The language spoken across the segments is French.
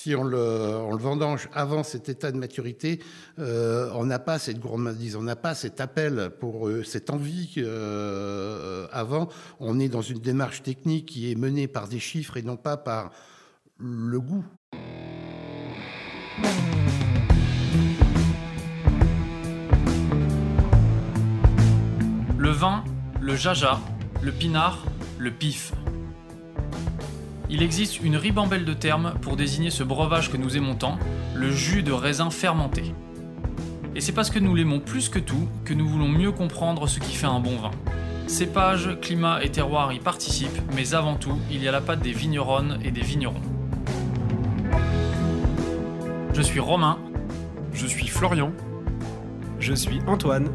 si on le, vendange avant cet état de maturité, euh, on n'a pas cette gourmandise, on n'a pas cet appel pour euh, cette envie euh, avant. On est dans une démarche technique qui est menée par des chiffres et non pas par le goût. Le vin, le jaja, le pinard, le pif. Il existe une ribambelle de termes pour désigner ce breuvage que nous aimons tant, le jus de raisin fermenté. Et c'est parce que nous l'aimons plus que tout que nous voulons mieux comprendre ce qui fait un bon vin. Cépage, climat et terroir y participent, mais avant tout, il y a la patte des vigneronnes et des vignerons. Je suis Romain. Je suis Florian. Je suis Antoine.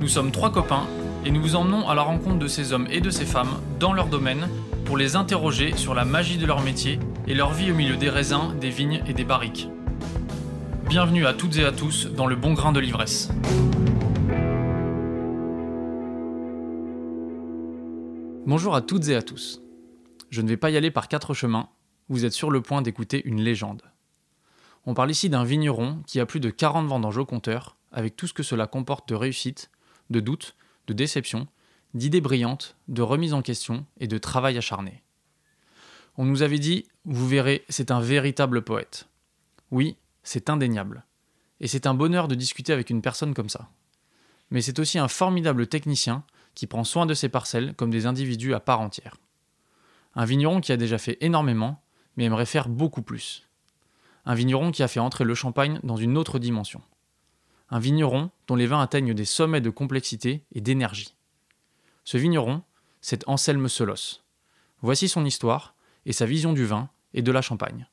Nous sommes trois copains et nous vous emmenons à la rencontre de ces hommes et de ces femmes dans leur domaine pour les interroger sur la magie de leur métier et leur vie au milieu des raisins, des vignes et des barriques. Bienvenue à toutes et à tous dans le bon grain de l'ivresse. Bonjour à toutes et à tous. Je ne vais pas y aller par quatre chemins, vous êtes sur le point d'écouter une légende. On parle ici d'un vigneron qui a plus de 40 vendanges au compteur, avec tout ce que cela comporte de réussite, de doute, de déception, d'idées brillantes, de remise en question et de travail acharné. On nous avait dit, vous verrez, c'est un véritable poète. Oui, c'est indéniable. Et c'est un bonheur de discuter avec une personne comme ça. Mais c'est aussi un formidable technicien qui prend soin de ses parcelles comme des individus à part entière. Un vigneron qui a déjà fait énormément, mais aimerait faire beaucoup plus. Un vigneron qui a fait entrer le champagne dans une autre dimension. Un vigneron dont les vins atteignent des sommets de complexité et d'énergie. Ce vigneron, c'est Anselme Solos. Voici son histoire et sa vision du vin et de la Champagne.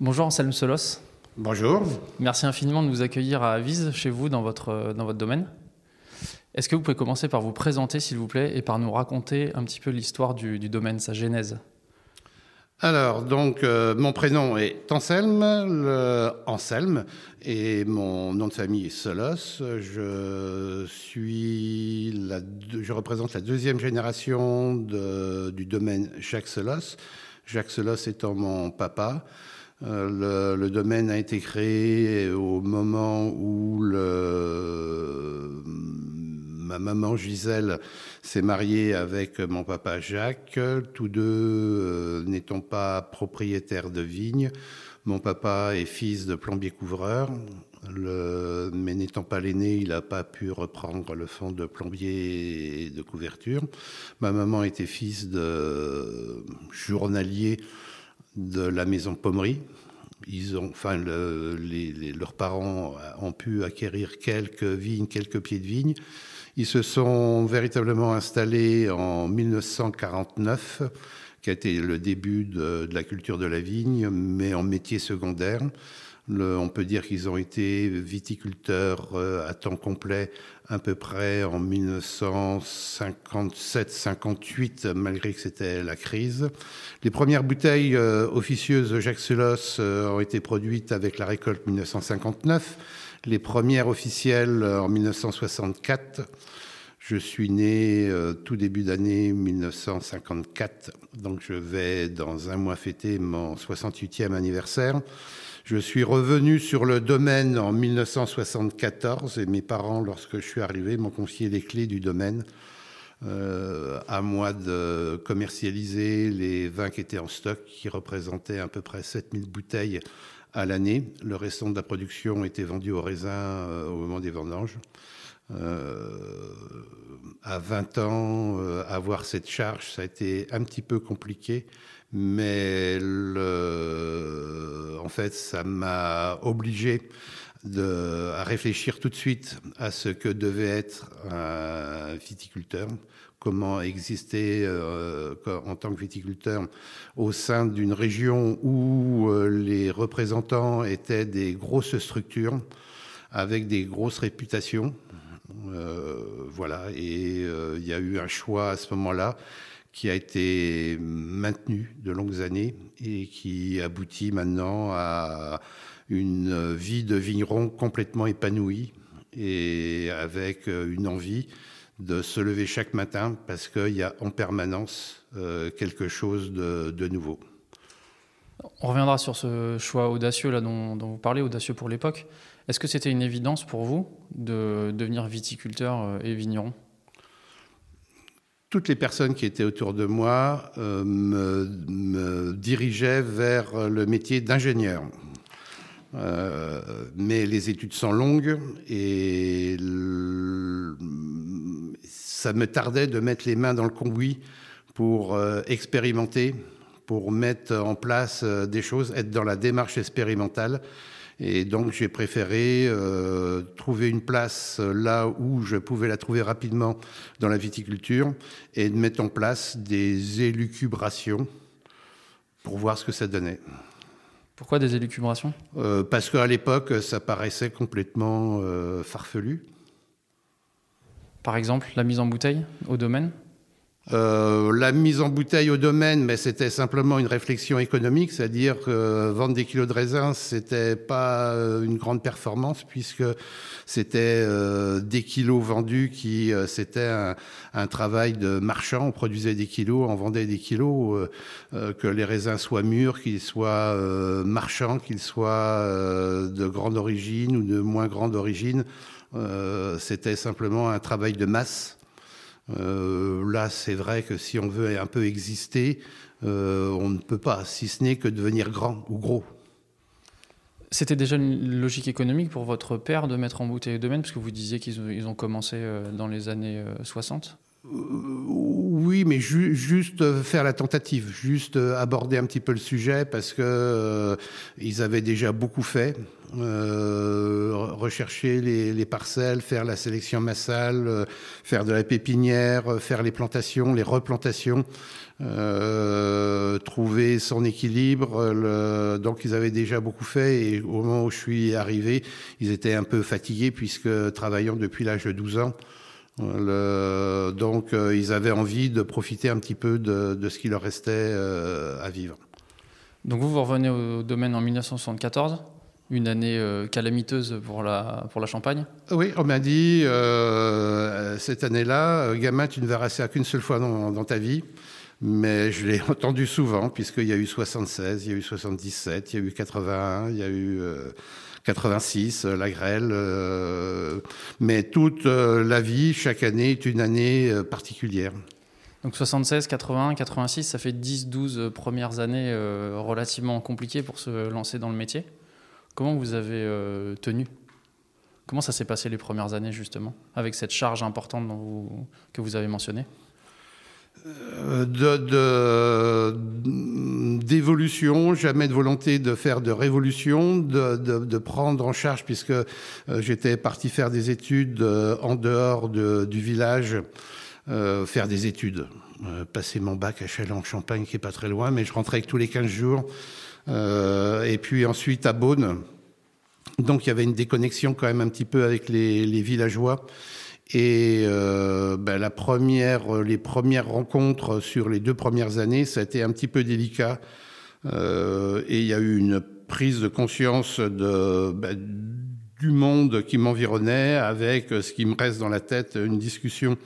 Bonjour Anselme Solos. Bonjour. Merci infiniment de nous accueillir à Avise, chez vous, dans votre, dans votre domaine. Est-ce que vous pouvez commencer par vous présenter, s'il vous plaît, et par nous raconter un petit peu l'histoire du, du domaine, sa genèse? Alors, donc, euh, mon prénom est Anselme, Anselme, et mon nom de famille est Solos. Je suis, je représente la deuxième génération du domaine Jacques Solos. Jacques Solos étant mon papa. Euh, le, le, domaine a été créé au moment où le, ma maman Gisèle s'est mariée avec mon papa Jacques, tous deux euh, n'étant pas propriétaires de vignes. Mon papa est fils de plombier-couvreur, mais n'étant pas l'aîné, il n'a pas pu reprendre le fond de plombier et de couverture. Ma maman était fils de journalier de la maison Pommery. Ils ont, enfin, leurs parents ont pu acquérir quelques vignes, quelques pieds de vignes. Ils se sont véritablement installés en 1949, qui a été le début de, la culture de la vigne, mais en métier secondaire. On peut dire qu'ils ont été viticulteurs euh, à temps complet à peu près en 1957-58, malgré que c'était la crise. Les premières bouteilles euh, officieuses Jacques Selos euh, ont été produites avec la récolte 1959 les premières officielles euh, en 1964. Je suis né euh, tout début d'année 1954, donc je vais dans un mois fêter mon 68e anniversaire. Je suis revenu sur le domaine en 1974 et mes parents, lorsque je suis arrivé, m'ont confié les clés du domaine. Euh, à moi de commercialiser les vins qui étaient en stock, qui représentaient à peu près 7000 bouteilles à l'année. Le restant de la production était vendu au raisin euh, au moment des vendanges. Euh, à 20 ans, euh, avoir cette charge, ça a été un petit peu compliqué, mais en fait, ça m'a obligé à réfléchir tout de suite à ce que devait être un viticulteur, comment exister euh, en tant que viticulteur au sein d'une région où euh, les représentants étaient des grosses structures avec des grosses réputations. Euh, voilà, et il y a eu un choix à ce moment-là qui a été maintenu de longues années et qui aboutit maintenant à une vie de vigneron complètement épanouie et avec une envie de se lever chaque matin parce qu'il y a en permanence euh, quelque chose de, de, nouveau. On reviendra sur ce choix audacieux là dont, vous parlez, audacieux pour l'époque. Est-ce que c'était une évidence pour vous de devenir viticulteur euh, et vigneron? Toutes les personnes qui étaient autour de moi euh, me, dirigeaient vers le métier d'ingénieur. Euh, mais les études sont longues et ça me tardait de mettre les mains dans le conduit pour expérimenter pour mettre en place euh, des choses, être dans la démarche expérimentale. Et donc j'ai préféré euh, trouver une place là où je pouvais la trouver rapidement dans la viticulture et de mettre en place des élucubrations pour voir ce que ça donnait. Pourquoi des élucubrations? Euh, Parce qu'à l'époque, ça paraissait complètement farfelu. Par exemple, la mise en bouteille au domaine? Euh, la mise en bouteille au domaine, mais c'était simplement une réflexion économique, c'est-à-dire que vendre des kilos de raisin, c'était pas euh, une grande performance puisque c'était euh, des kilos vendus qui c'était un, travail de marchand. On produisait des kilos, on vendait des kilos, que les raisins soient mûrs, qu'ils soient marchands, qu'ils soient de grande origine ou de moins grande origine. C'était simplement un travail de masse euh, là, c'est vrai que si on veut un peu exister, euh, on ne peut pas, si ce n'est que devenir grand ou gros. C'était déjà une logique économique pour votre père de mettre en bouteille le domaine, parce que vous disiez qu'ils ont commencé euh, dans les années 60 oui, mais juste faire la tentative, juste aborder un petit peu le sujet parce que ils avaient déjà beaucoup fait. Euh, rechercher les, parcelles, faire la sélection massale, euh, faire de la pépinière, euh, faire les plantations, les replantations, trouver son équilibre. donc ils avaient déjà beaucoup fait et au moment où je suis arrivé, ils étaient un peu fatigués puisque travaillant depuis l'âge de 12 ans, donc ils avaient envie de profiter un petit peu de, ce qui leur restait à vivre. Donc vous, vous revenez au domaine en 1974 une année euh, calamiteuse pour la, pour la Champagne Oui, on m'a dit, euh, cette année-là, euh, gamin, tu ne verras ça qu'une seule fois dans, ta vie. Mais je l'ai entendu souvent, puisqu'il y a eu 76, il y a eu 77, il y a eu 81, il y a eu 86, la grêle. mais toute la vie, chaque année, est une année particulière. Donc 76, 81, 86, ça fait 10-12 premières années relativement compliquées pour se lancer dans le métier. Comment vous avez euh, tenu? Comment ça s'est passé les premières années justement, avec cette charge importante que vous avez mentionnée euh, d'évolution, jamais de volonté de faire de révolution, de, prendre en charge, puisque euh, j'étais parti faire des études en dehors du village, faire des études, passer mon bac à Châlons-Champagne, qui est pas très loin, mais je rentrais tous les 15 jours et puis ensuite à Beaune. Donc il y avait une déconnexion quand même un petit peu avec les, villageois. Et euh, ben, la première, les premières rencontres sur les deux premières années, ça a été un petit peu délicat. Euh, et il y a eu une prise de conscience ben, du monde qui m'environnait, avec ce qui me reste dans la tête, une discussion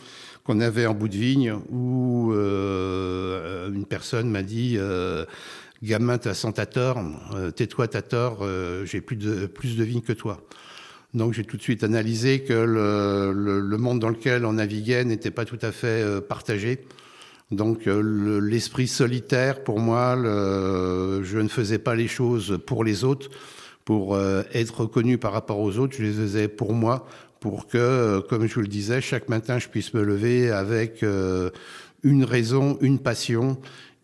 qu'on avait en bout de vigne où euh, une personne m'a dit euh, gamin, t'as 100 t'as tort, euh, tais-toi, t'as tort, euh, j'ai plus de, plus de vignes que toi. Donc j'ai tout de suite analysé que le, le, monde dans lequel on naviguait n'était pas tout à fait euh, partagé. Donc l'esprit solitaire, pour moi, je ne faisais pas les choses pour les autres, pour être reconnu par rapport aux autres, je les faisais pour moi, pour que, comme je vous le disais, chaque matin je puisse me lever avec une raison, une passion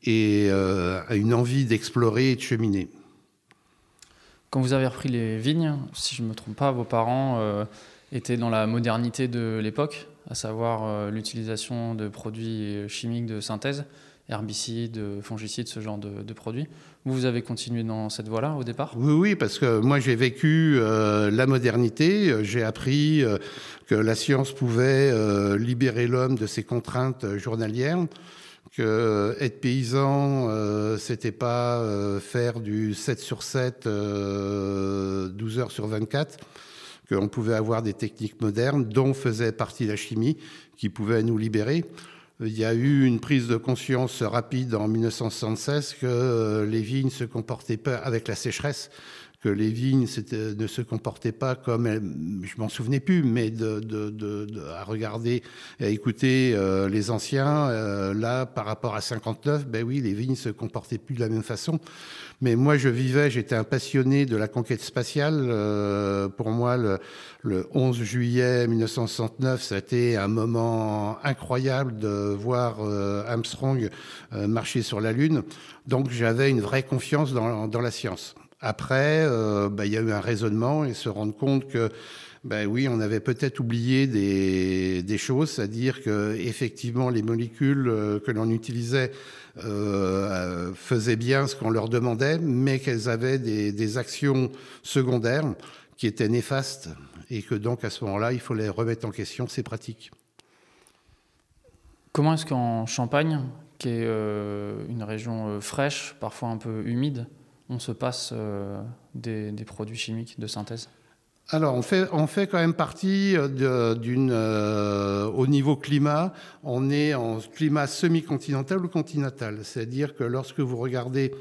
et euh, une envie d'explorer et de cheminer. Quand vous avez repris les vignes, si je ne me trompe pas, vos parents euh, étaient dans la modernité de l'époque, à savoir euh, l'utilisation de produits chimiques de synthèse, herbicides, fongicides, ce genre de, produits. Vous, vous avez continué dans cette voie-là au départ? Oui, oui, parce que moi j'ai vécu la modernité, j'ai appris que la science pouvait libérer l'homme de ses contraintes journalières que euh, être paysan, euh, c'était pas euh, faire du 7 sur 7, 12 heures sur 24, qu'on pouvait avoir des techniques modernes dont faisait partie la chimie qui pouvait nous libérer. Il y a eu une prise de conscience rapide en 1976 que les vignes se comportaient pas avec la sécheresse les vignes ne se comportaient pas comme, je m'en souvenais plus, mais à regarder, à écouter euh, les anciens, euh, là, par rapport à 59, ben oui, les vignes se comportaient plus de la même façon. Mais moi, je vivais, j'étais un passionné de la conquête spatiale. Euh, pour moi, le, le 11 juillet 1969, ça a été un moment incroyable de voir Armstrong marcher sur la Lune. Donc, j'avais une vraie confiance dans la science. Après, euh, bah, il y a eu un raisonnement et se rendre compte que ben oui, on avait peut-être oublié des, choses, c'est-à-dire que effectivement les molécules euh, que l'on utilisait euh, faisaient bien ce qu'on leur demandait, mais qu'elles avaient des, des, actions secondaires qui étaient néfastes et que donc à ce moment-là, il fallait remettre en question ces pratiques. Comment est-ce qu'en Champagne, qui est une région fraîche, parfois un peu humide, on se passe euh, des, produits chimiques de synthèse? Alors, on fait, quand même partie euh, d'une. Euh, au niveau climat, on est en climat semi-continental ou continental. C'est-à-dire que lorsque vous regardez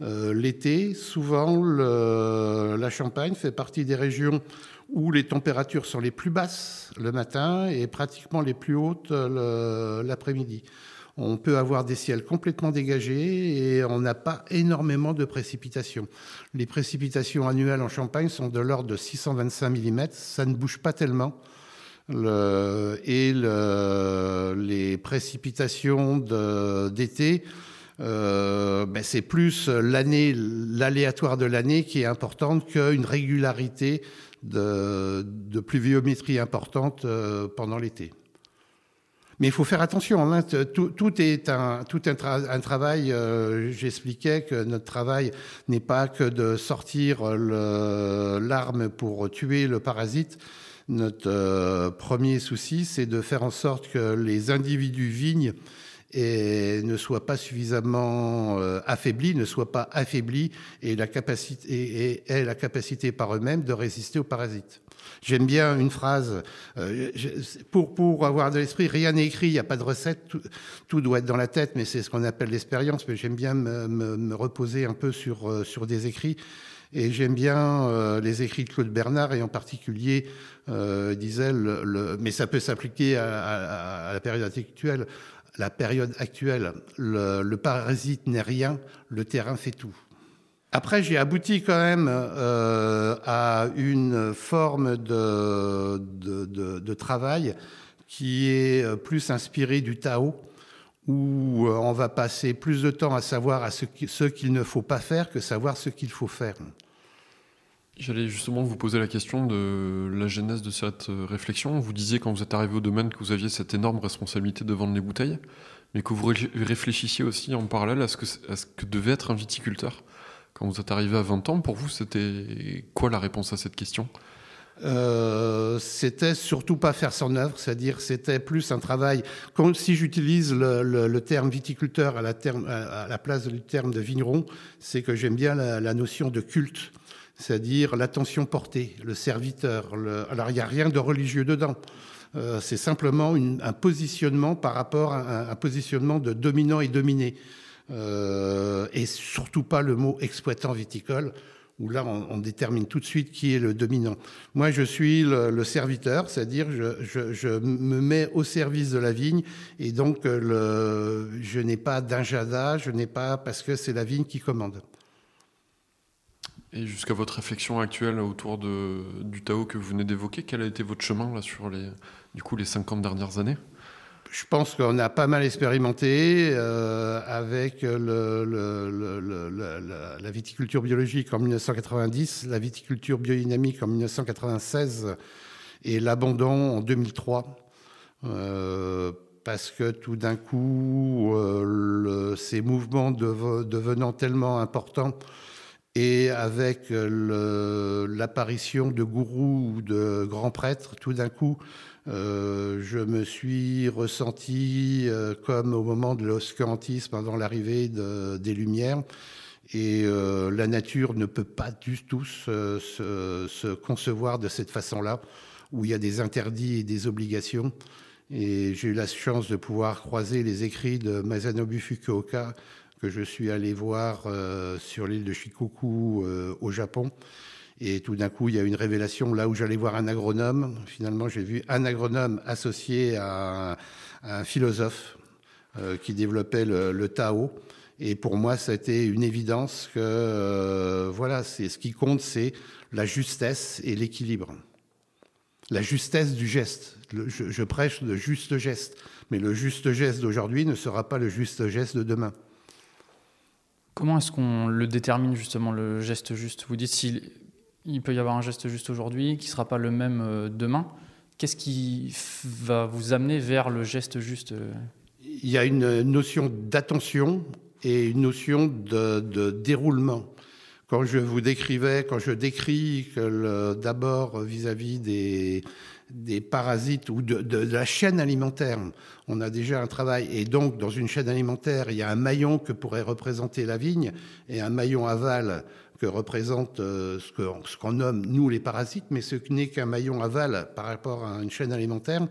l'été, souvent la Champagne fait partie des régions où les températures sont les plus basses le matin et pratiquement les plus hautes l'après-midi on peut avoir des ciels complètement dégagés et on n'a pas énormément de précipitations. Les précipitations annuelles en Champagne sont de l'ordre de 625 mm, ça ne bouge pas tellement. et les précipitations d'été, euh, ben c'est plus l'année, l'aléatoire de l'année qui est importante qu'une régularité de, pluviométrie importante euh, pendant l'été. Mais il faut faire attention. Hein. Tout, est un, tout un, travail. Euh, j'expliquais que notre travail n'est pas que de sortir l'arme pour tuer le parasite. Notre euh, premier souci, c'est de faire en sorte que les individus vignes ne soient pas suffisamment euh, affaiblis, ne soient pas affaiblis et la capacité et aient la capacité par eux-mêmes de résister aux parasites. J'aime bien une phrase, euh, pour, pour avoir de l'esprit, rien n'est écrit, il n'y a pas de recette, tout, doit être dans la tête, mais c'est ce qu'on appelle l'expérience, mais j'aime bien me, reposer un peu sur, euh, sur des écrits. Et j'aime bien les écrits de Claude Bernard, et en particulier, disait, le, mais ça peut s'appliquer à, à, la période actuelle. La période actuelle, le, parasite n'est rien, le terrain fait tout. Après, j'ai abouti quand même euh, à une forme de, de, de, travail qui est plus inspirée du Tao, où euh, on va passer plus de temps à savoir à ce qu'il ne faut pas faire que savoir ce qu'il faut faire. J'allais justement vous poser la question de la genèse de cette euh, réflexion. Vous disiez quand vous êtes arrivé au domaine que vous aviez cette énorme responsabilité de vendre les bouteilles, mais que vous réfléchissiez aussi en parallèle à ce que, devait être un viticulteur. Quand vous êtes arrivé à 20 ans, pour vous, c'était quoi la réponse à cette question? Euh, c'était surtout pas faire son œuvre, c'est-à-dire c'était plus un travail. Si j'utilise le, terme viticulteur à la, place du terme de vigneron, c'est que j'aime bien la, notion de culte, c'est-à-dire l'attention portée, le serviteur. Alors il n'y a rien de religieux dedans. Euh, c'est simplement un positionnement par rapport à un positionnement de dominant et dominé. Euh, et surtout pas le mot exploitant viticole, où là on, détermine tout de suite qui est le dominant. Moi je suis le, serviteur, c'est-à-dire je, me mets au service de la vigne et donc le, je n'ai pas d'injada, je n'ai pas parce que c'est la vigne qui commande. Et jusqu'à votre réflexion actuelle autour du Tao que vous venez d'évoquer, quel a été votre chemin là sur les, du coup, les 50 dernières années? Je pense qu'on a pas mal expérimenté euh, avec la viticulture biologique en 1990, la viticulture biodynamique en 1996 et l'abandon en 2003. Euh, parce que tout d'un coup, euh, ces mouvements devenant tellement importants et avec l'apparition de gourous ou de grands prêtres, tout d'un coup, euh, je me suis ressenti euh, comme au moment de l'oscurantisme, pendant l'arrivée des Lumières. Et euh, la nature ne peut pas du tout se concevoir de cette façon-là, où il y a des interdits et des obligations. Et j'ai eu la chance de pouvoir croiser les écrits de Masanobu Fukuoka, que je suis allé voir euh, sur l'île de Shikoku euh, au Japon. Et tout d'un coup, il y a une révélation. Là où j'allais voir un agronome, finalement, j'ai vu un agronome associé à un, philosophe euh, qui développait le, Tao. Et pour moi, été une évidence que, voilà, c'est ce qui compte, c'est la justesse et l'équilibre la justesse du geste. je, prêche le juste geste, mais le juste geste d'aujourd'hui ne sera pas le juste geste de demain. Comment est-ce qu'on le détermine justement, le geste juste? Vous dites s'il peut y avoir un geste juste aujourd'hui qui ne sera pas le même euh, demain. Qu'est-ce qui va vous amener vers le geste juste euh? Il y a une notion d'attention et une notion de déroulement. Quand je vous décrivais, quand je décris d'abord vis-à-vis des, des parasites ou de, la chaîne alimentaire, on a déjà un travail. Et donc, dans une chaîne alimentaire, il y a un maillon que pourrait représenter la vigne et un maillon aval que représente euh, ce qu'on nomme, nous, les parasites, mais ce n'est qu'un maillon aval par rapport à une chaîne alimentaire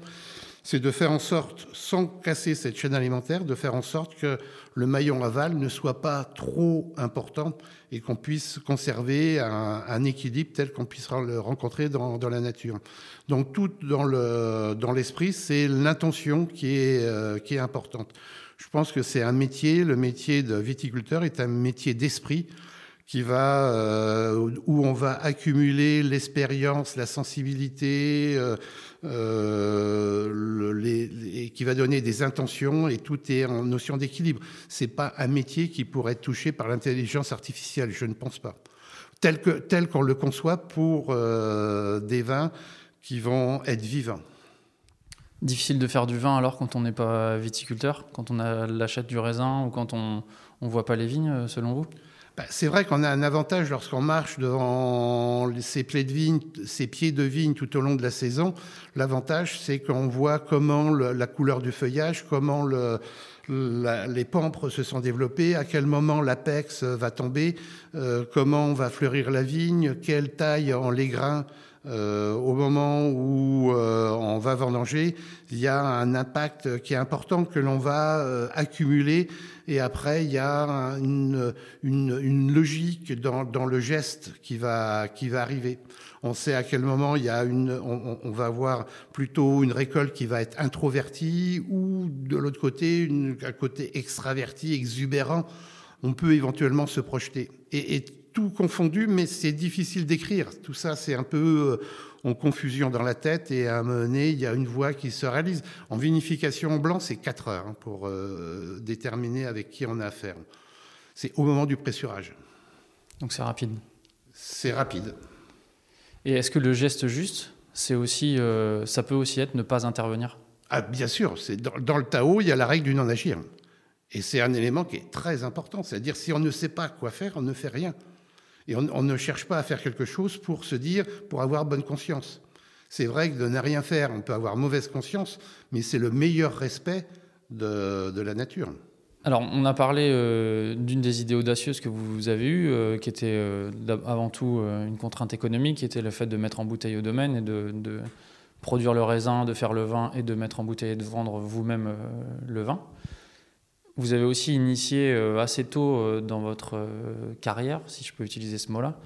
c'est de faire en sorte, sans casser cette chaîne alimentaire, de faire en sorte que le maillon aval ne soit pas trop important et qu'on puisse conserver un, équilibre tel qu'on puisse le rencontrer dans, la nature. Donc tout dans le dans l'esprit, c'est l'intention qui est euh, qui est importante. Je pense que c'est un métier, le métier de viticulteur est un métier d'esprit qui va euh, où on va accumuler l'expérience, la sensibilité, euh, euh, qui va donner des intentions et tout est en notion d'équilibre. C'est pas un métier qui pourrait être touché par l'intelligence artificielle, je ne pense pas. Tel que tel qu'on le conçoit pour euh, des vins qui vont être vivants. Difficile de faire du vin alors quand on n'est pas viticulteur, quand on achète du raisin ou quand on ne voit pas les vignes, selon vous? Bah, c'est vrai qu'on a un avantage lorsqu'on marche devant ces pieds, de vigne, ces pieds de vigne tout au long de la saison. L'avantage, c'est qu'on voit comment la couleur du feuillage, comment le, les pampres se sont développés, à quel moment l'apex va tomber, euh, comment va fleurir la vigne, quelle taille en les grains euh, au moment où euh, on va vendanger, il y a un impact qui est important que l'on va euh, accumuler. Et après, il y a une, une, une logique dans, dans, le geste qui va, qui va arriver. On sait à quel moment il y a une, on, on va avoir plutôt une récolte qui va être introvertie ou de l'autre côté, une, un côté extraverti, exubérant. On peut éventuellement se projeter. Et, et tout confondu, mais c'est difficile d'écrire. Tout ça, c'est un peu euh, en confusion dans la tête et à un moment donné, il y a une voix qui se réalise. En vinification en blanc, c'est 4 heures hein, pour euh, déterminer avec qui on a affaire. C'est au moment du pressurage. Donc c'est rapide. C'est rapide. Et est-ce que le geste juste, c'est aussi, euh, ça peut aussi être ne pas intervenir? Ah, Bien sûr. C'est dans, dans, le Tao, il y a la règle du non-agir. Et c'est un élément qui est très important. C'est-à-dire, si on ne sait pas quoi faire, on ne fait rien. Et on, ne cherche pas à faire quelque chose pour se dire, pour avoir bonne conscience. C'est vrai que de ne rien faire, on peut avoir mauvaise conscience, mais c'est le meilleur respect de, la nature. Alors, on a parlé euh, d'une des idées audacieuses que vous avez eues, euh, qui était euh, avant tout une contrainte économique, qui était le fait de mettre en bouteille au domaine et de, de, produire le raisin, de faire le vin et de mettre en bouteille et de vendre vous-même le vin. Vous avez aussi initié euh, assez tôt euh, dans votre euh, carrière, si je peux utiliser ce mot-là,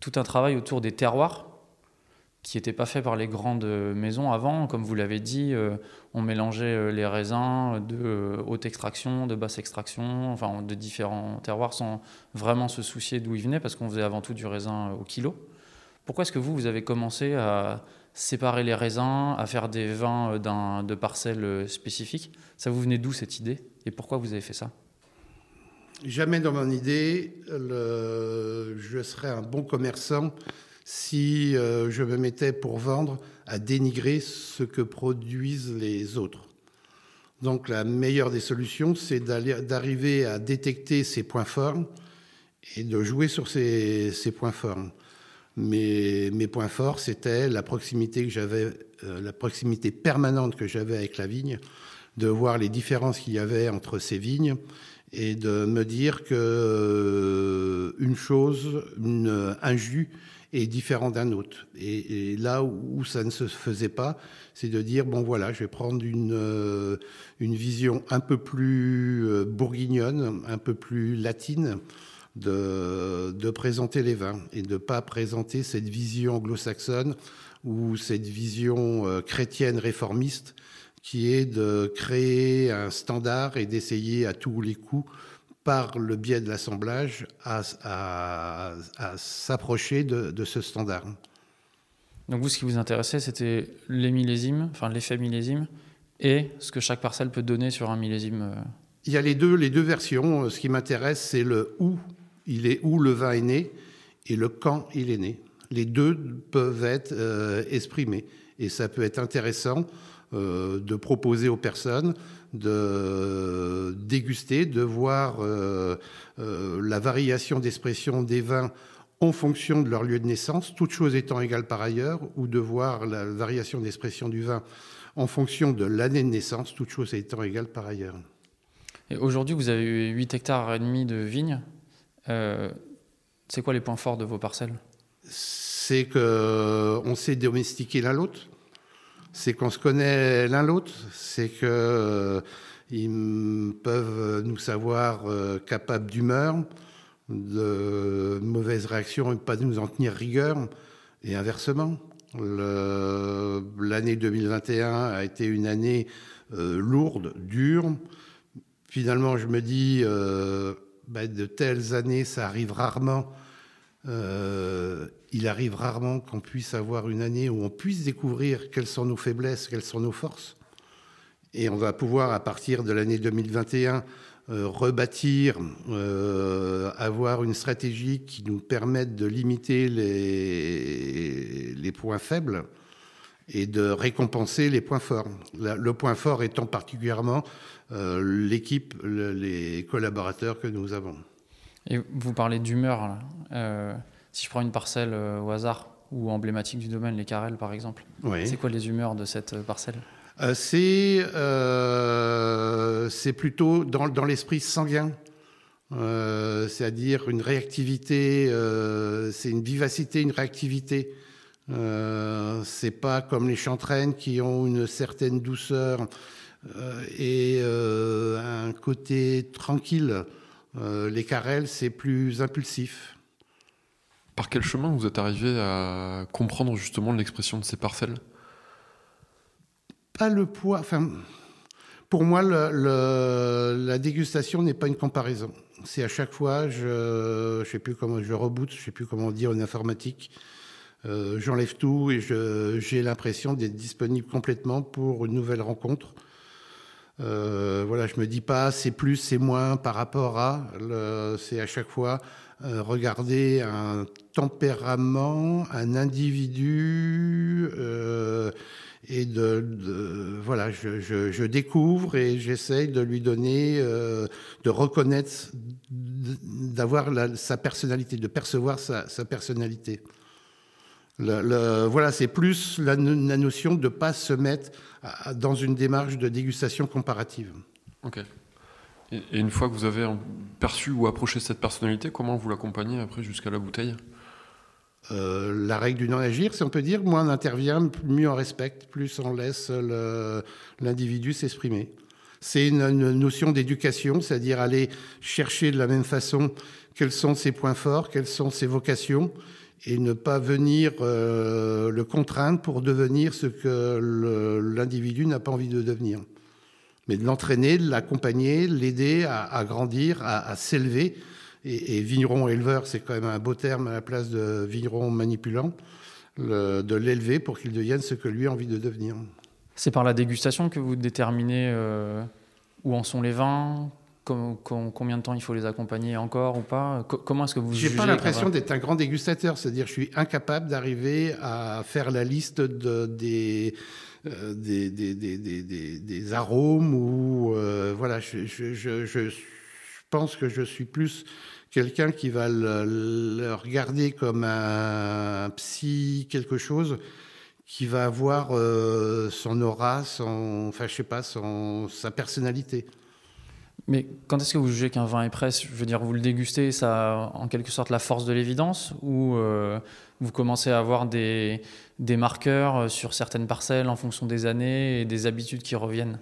tout un travail autour des terroirs qui n'était pas fait par les grandes maisons avant. Comme vous l'avez dit, on mélangeait les raisins de haute extraction, de basse extraction, enfin de différents terroirs sans vraiment se soucier d'où ils venaient parce qu'on faisait avant tout du raisin au kilo. Pourquoi est-ce que vous, vous avez commencé à séparer les raisins, à faire des vins de parcelles spécifiques? Ça vous venait d'où cette idée? Et pourquoi vous avez fait ça? Jamais dans mon idée, je serais un bon commerçant si euh, je me mettais pour vendre à dénigrer ce que produisent les autres. Donc la meilleure des solutions, c'est d'arriver à détecter ces points forts et de jouer sur ces, ces points forts. Mes points forts, c'était la proximité que j'avais, euh, la proximité permanente que j'avais avec la vigne, de voir les différences qu'il y avait entre ces vignes et de me dire que euh, une chose, un jus est différent d'un autre. Et, là où, ça ne se faisait pas, c'est de dire bon voilà, je vais prendre une euh, une vision un peu plus euh, bourguignonne, un peu plus latine. De, de présenter les vins et de ne pas présenter cette vision anglo-saxonne ou cette vision chrétienne réformiste qui est de créer un standard et d'essayer à tous les coups, par le biais de l'assemblage, à, s'approcher de, ce standard. Donc vous, ce qui vous intéressait, c'était les millésimes, enfin l'effet millésime, et ce que chaque parcelle peut donner sur un millésime. Euh. Il y a les deux, les deux versions. Ce qui m'intéresse, c'est le où il est, où le vin est né, et le quand il est né. Les deux peuvent être euh, exprimés, et ça peut être intéressant euh, de proposer aux personnes de déguster, de voir euh, euh, la variation d'expression des vins en fonction de leur lieu de naissance, toutes choses étant égales par ailleurs, ou de voir la variation d'expression du vin en fonction de l'année de naissance, toutes choses étant égales par ailleurs. Et aujourd'hui, vous avez 8 hectares et demi de vignes. c'est quoi les points forts de vos parcelles? C'est qu'on s'est domestiqué l'un l'autre c'est qu'on se connaît l'un l'autre, c'est qu'ils euh, peuvent nous savoir euh, capables d'humeur, de mauvaises réactions et pas nous en tenir rigueur, et inversement. L'année 2021 a été une année euh, lourde, dure. Finalement, je me dis, bah, de telles années, ça arrive rarement il arrive rarement qu'on puisse avoir une année où on puisse découvrir quelles sont nos faiblesses, quelles sont nos forces. Et on va pouvoir, à partir de l'année 2021, euh, rebâtir, euh, avoir une stratégie qui nous permette de limiter les, points faibles et de récompenser les points forts. Le point fort étant particulièrement l'équipe, les collaborateurs que nous avons. Et vous parlez d'humeur. Euh, si je prends une parcelle euh, au hasard ou emblématique du domaine, les carrels par exemple, c'est quoi les humeurs de cette euh, parcelle? C'est c'est plutôt dans, dans l'esprit sanguin. c'est-à-dire une réactivité, c'est une vivacité, une réactivité. c'est pas comme les chantraines qui ont une certaine douceur et un côté tranquille. Euh, les carrels, c'est plus impulsif. Par quel chemin vous êtes arrivé à comprendre justement l'expression de ces parcelles? Pas le poids. Pour moi, la dégustation n'est pas une comparaison. C'est à chaque fois, je, je sais plus comment, je reboot, je sais plus comment dire en informatique. Euh, j'enlève tout et j'ai l'impression d'être disponible complètement pour une nouvelle rencontre. Euh, voilà, je me dis pas c'est plus, c'est moins par rapport à. C'est à chaque fois euh, regarder un tempérament, un individu, euh, et de, voilà, je, découvre et j'essaye de lui donner, euh, de reconnaître, d'avoir sa personnalité, de percevoir sa, personnalité. Voilà, c'est plus la, notion de ne pas se mettre dans une démarche de dégustation comparative. Et, une fois que vous avez perçu ou approché cette personnalité, comment vous l'accompagnez après jusqu'à la bouteille? Euh, la règle du non-agir, si on peut dire, moins on intervient, mieux on respecte, plus on laisse l'individu s'exprimer. C'est une, notion d'éducation, c'est-à-dire aller chercher de la même façon quels sont ses points forts, quelles sont ses vocations, et ne pas venir euh, le contraindre pour devenir ce que l'individu n'a pas envie de devenir. Mais de l'entraîner, de l'accompagner, l'aider à, grandir, à, s'élever. Et, vigneron éleveur, c'est quand même un beau terme à la place de vigneron manipulant, de l'élever pour qu'il devienne ce que lui a envie de devenir. C'est par la dégustation que vous déterminez euh, où en sont les vins, combien de temps il faut les accompagner encore ou pas? Comment est-ce que vous J'ai pas l'impression d'être un grand dégustateur, c'est-à-dire je suis incapable d'arriver à faire la liste de, des, des, des, arômes ou euh, voilà. Je, pense que je suis plus quelqu'un qui va le, regarder comme un psy quelque chose qui va avoir euh, son aura, son, enfin je sais pas, son, sa personnalité. Mais quand est-ce que vous jugez qu'un vin est prêt? Je veux dire, vous le dégustez, ça a en quelque sorte la force de l'évidence Ou euh, vous commencez à avoir des, des marqueurs euh, sur certaines parcelles en fonction des années et des habitudes qui reviennent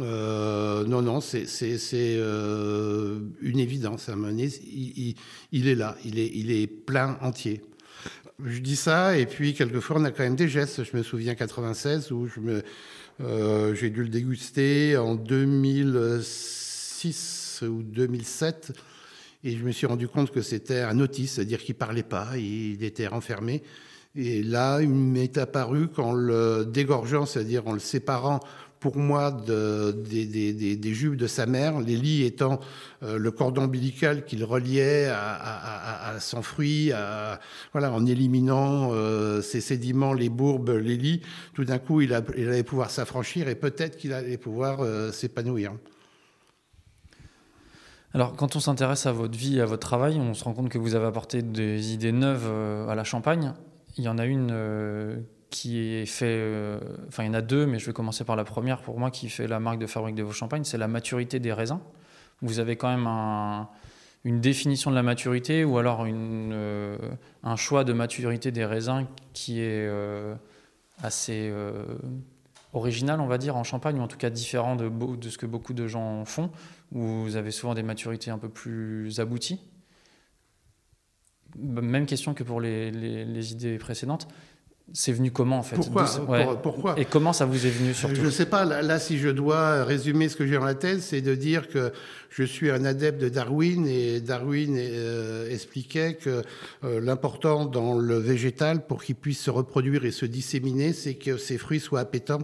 euh, non, non, c'est euh, une évidence. À il, il, il, est là, il est, plein entier. Je dis ça, et puis quelquefois on a quand même des gestes. Je me souviens 96 où j'ai dû le déguster en 2006 ou 2007. Et je me suis rendu compte que c'était un autiste, c'est-à-dire qu'il parlait pas, il était renfermé. Et là, il m'est apparu qu'en le dégorgeant, c'est-à-dire en le séparant pour moi de, des, jupes de sa mère, les lits étant euh, le cordon ombilical qu'il reliait à, son fruit, voilà, en éliminant euh, ses sédiments, les bourbes, les lits, tout d'un coup, il, allait pouvoir s'affranchir et peut-être qu'il allait pouvoir euh, s'épanouir. Alors, quand on s'intéresse à votre vie à votre travail, on se rend compte que vous avez apporté des idées neuves à la Champagne. Il y en a une qui est fait, euh, enfin il y en a deux, mais je vais commencer par la première pour moi qui fait la marque de fabrique de vos champagnes, c'est la maturité des raisins. Vous avez quand même une définition de la maturité ou alors euh, un choix de maturité des raisins qui est euh, assez original, on va dire, en champagne, ou en tout cas différent de, de ce que beaucoup de gens font, où vous avez souvent des maturités un peu plus abouties. Même question que pour les, les idées précédentes. C'est venu comment en fait Pourquoi, Et comment ça vous est venu surtout Je ne sais pas. Là, si je dois résumer ce que j'ai dans la tête, c'est de dire que je suis un adepte de Darwin et Darwin euh, expliquait que euh, l'important dans le végétal pour qu'il puisse se reproduire et se disséminer, c'est que ses fruits soient appétants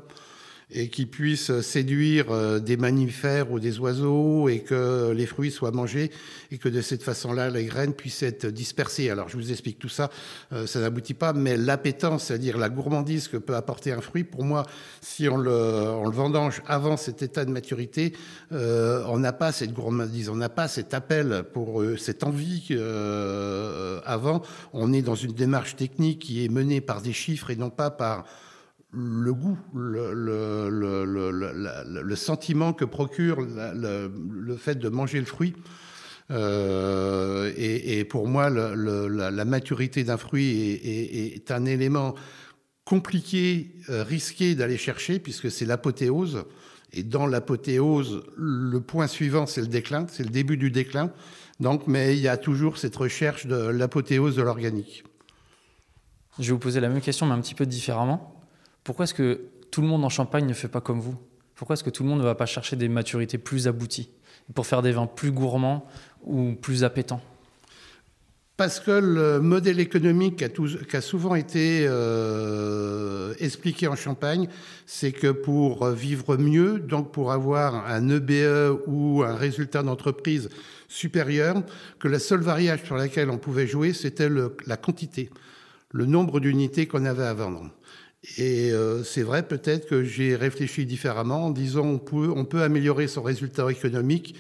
et qui puisse séduire euh, des mammifères ou des oiseaux et que les fruits soient mangés et que de cette façon-là, les graines puissent être dispersées. Alors, je vous explique tout ça, euh, ça n'aboutit pas, mais l'appétence, c'est-à-dire la gourmandise que peut apporter un fruit, pour moi, si on le, vendange avant cet état de maturité, euh, on n'a pas cette gourmandise, on n'a pas cet appel pour cette envie avant. On est dans une démarche technique qui est menée par des chiffres et non pas par le goût, le, sentiment que procure le, fait de manger le fruit. Euh, et, pour moi, la, maturité d'un fruit est, un élément compliqué, euh, risqué d'aller chercher, puisque c'est l'apothéose. Et dans l'apothéose, le point suivant, c'est le déclin, c'est le début du déclin. Donc, mais il y a toujours cette recherche de l'apothéose de l'organique. Je vais vous poser la même question, mais un petit peu différemment. Pourquoi est-ce que tout le monde en Champagne ne fait pas comme vous? Pourquoi est-ce que tout le monde ne va pas chercher des maturités plus abouties pour faire des vins plus gourmands ou plus appétants? Parce que le modèle économique qui a, souvent été euh, expliqué en Champagne, c'est que pour vivre mieux, donc pour avoir un EBE e ou un résultat d'entreprise supérieur, que la seule variable sur laquelle on pouvait jouer, c'était la quantité, le nombre d'unités qu'on avait à vendre. Et euh, c'est vrai, peut-être que j'ai réfléchi différemment en disant on peut, améliorer son résultat économique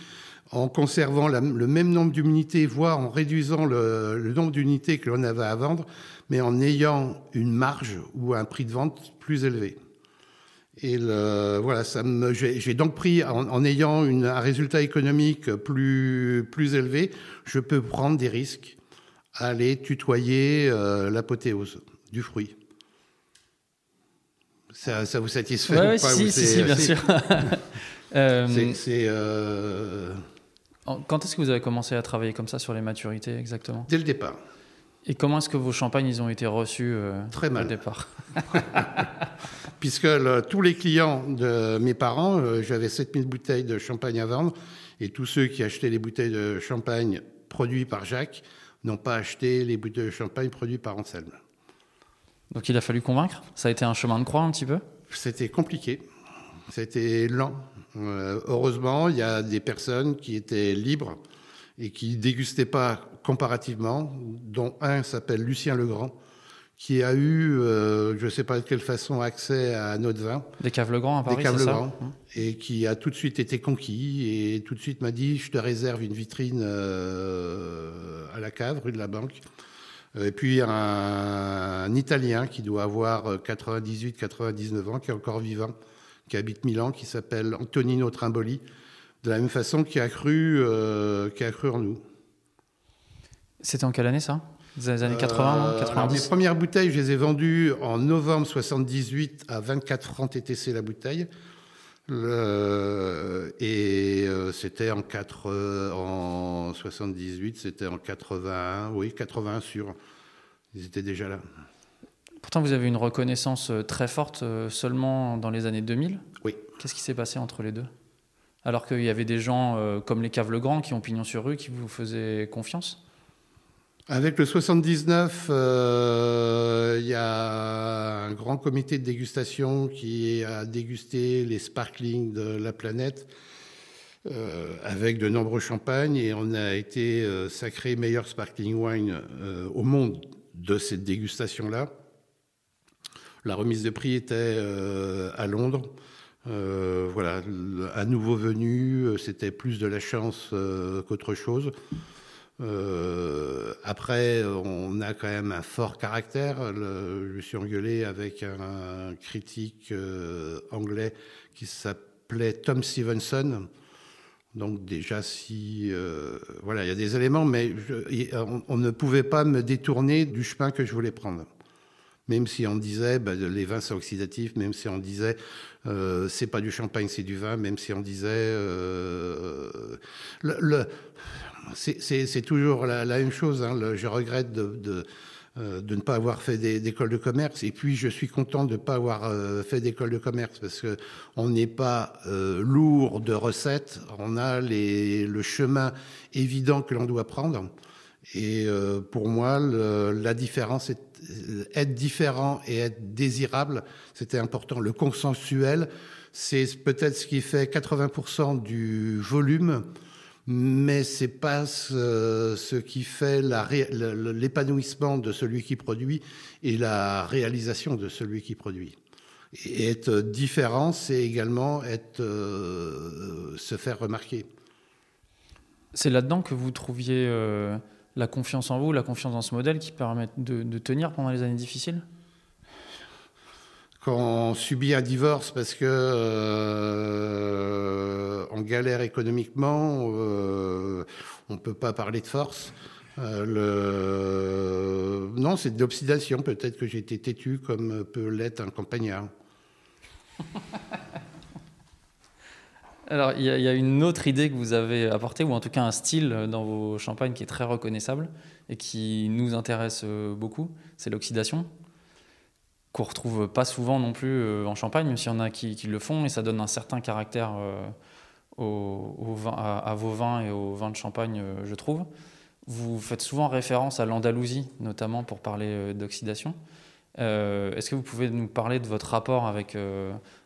en conservant le même nombre d'unités, voire en réduisant le, nombre d'unités que l'on avait à vendre, mais en ayant une marge ou un prix de vente plus élevé. Et voilà, j'ai, donc pris, en, ayant un résultat économique plus, plus élevé, je peux prendre des risques à aller tutoyer euh, l'apothéose du fruit. Ça, ça, vous satisfait ouais, ou pas si, si, si, bien sûr. c'est. Quand est-ce que vous avez commencé à travailler comme ça sur les maturités exactement? Dès le départ. Et comment est-ce que vos champagnes ils ont été reçus euh, Très mal. Au départ? Puisque le, tous les clients de mes parents, euh, j'avais 7000 bouteilles de champagne à vendre, et tous ceux qui achetaient les bouteilles de champagne produits par Jacques n'ont pas acheté les bouteilles de champagne produits par Anselme. Donc il a fallu convaincre Ça a été un chemin de croix un petit peu? C'était compliqué. C'était lent. Euh, heureusement, il y a des personnes qui étaient libres et qui dégustaient pas comparativement, dont un s'appelle Lucien Legrand, qui a eu, euh, je ne sais pas de quelle façon, accès à notre vin. Des caves Legrand à Paris, Des caves Legrand, mmh. et qui a tout de suite été conquis et tout de suite m'a dit, je te réserve une vitrine euh, à la cave, rue de la Banque. Euh, et puis un, un Italien qui doit avoir 98-99 euh, ans, qui est encore vivant, qui habite Milan, qui s'appelle Antonino Trimboli, de la même façon qui a cru, qui a cru en nous. C'était en quelle année ça? Les années 80, 90 Mes premières bouteilles, je les ai vendues en novembre 78 à 24 francs TTC la bouteille. Le, et euh, c'était en, 4, euh, en 78, c'était en 81, oui, 81 sur. Ils étaient déjà là. Pourtant, vous avez une reconnaissance euh, très forte seulement dans les années 2000. Oui. Qu'est-ce qui s'est passé entre les deux? Alors qu'il y avait des gens comme les Caves Legrand qui ont pignon sur rue, qui vous faisaient confiance? Avec le 79, euh, il y a un grand comité de dégustation qui a dégusté les sparklings de la planète euh, avec de nombreux champagnes et on a été euh, sacré meilleur sparkling wine au monde de cette dégustation-là. La remise de prix était à Londres. voilà, à nouveau venu, c'était plus de la chance qu'autre chose. Euh, après, on a quand même un fort caractère. je me suis engueulé avec un, critique euh, anglais qui s'appelait Tom Stevenson. Donc déjà, si euh, voilà, il y a des éléments, mais on, ne pouvait pas me détourner du chemin que je voulais prendre. Même si on disait bah, les vins sont oxydatifs, même si on disait c'est pas du champagne, c'est du vin, même si on disait le c'est toujours la, même chose. Hein. je regrette de, euh, de, ne pas avoir fait d'école de commerce. Et puis, je suis content de ne pas avoir euh, fait d'école de commerce parce qu'on n'est pas euh, lourd de recettes. On a le chemin évident que l'on doit prendre. Et pour moi, la différence, est, être différent et être désirable, c'était important. Le consensuel, c'est peut-être ce qui fait 80% du volume mais c'est pas ce, qui fait l'épanouissement de celui qui produit et la réalisation de celui qui produit. Et être différent, c'est également être, euh, se faire remarquer. C'est là-dedans que vous trouviez euh, la confiance en vous, la confiance dans ce modèle qui permet de tenir pendant les années difficiles? Quand on subit un divorce parce que euh, on galère économiquement, euh, on peut pas parler de force. Euh, le... Non, c'est de. Peut-être que j'ai été têtu comme peut l'être un campagnard. Alors, il y, a une autre idée que vous avez apportée, ou en tout cas un style dans vos champagnes qui est très reconnaissable et qui nous intéresse euh, beaucoup, c'est l'oxydation qu'on retrouve pas souvent non plus euh, en Champagne, même s'il y en a qui, le font, et ça donne un certain caractère euh, au, vin, à, vos vins et aux vins de Champagne, je trouve. Vous faites souvent référence à l'Andalousie, notamment pour parler d'oxydation. Est-ce que vous pouvez nous parler de votre rapport avec,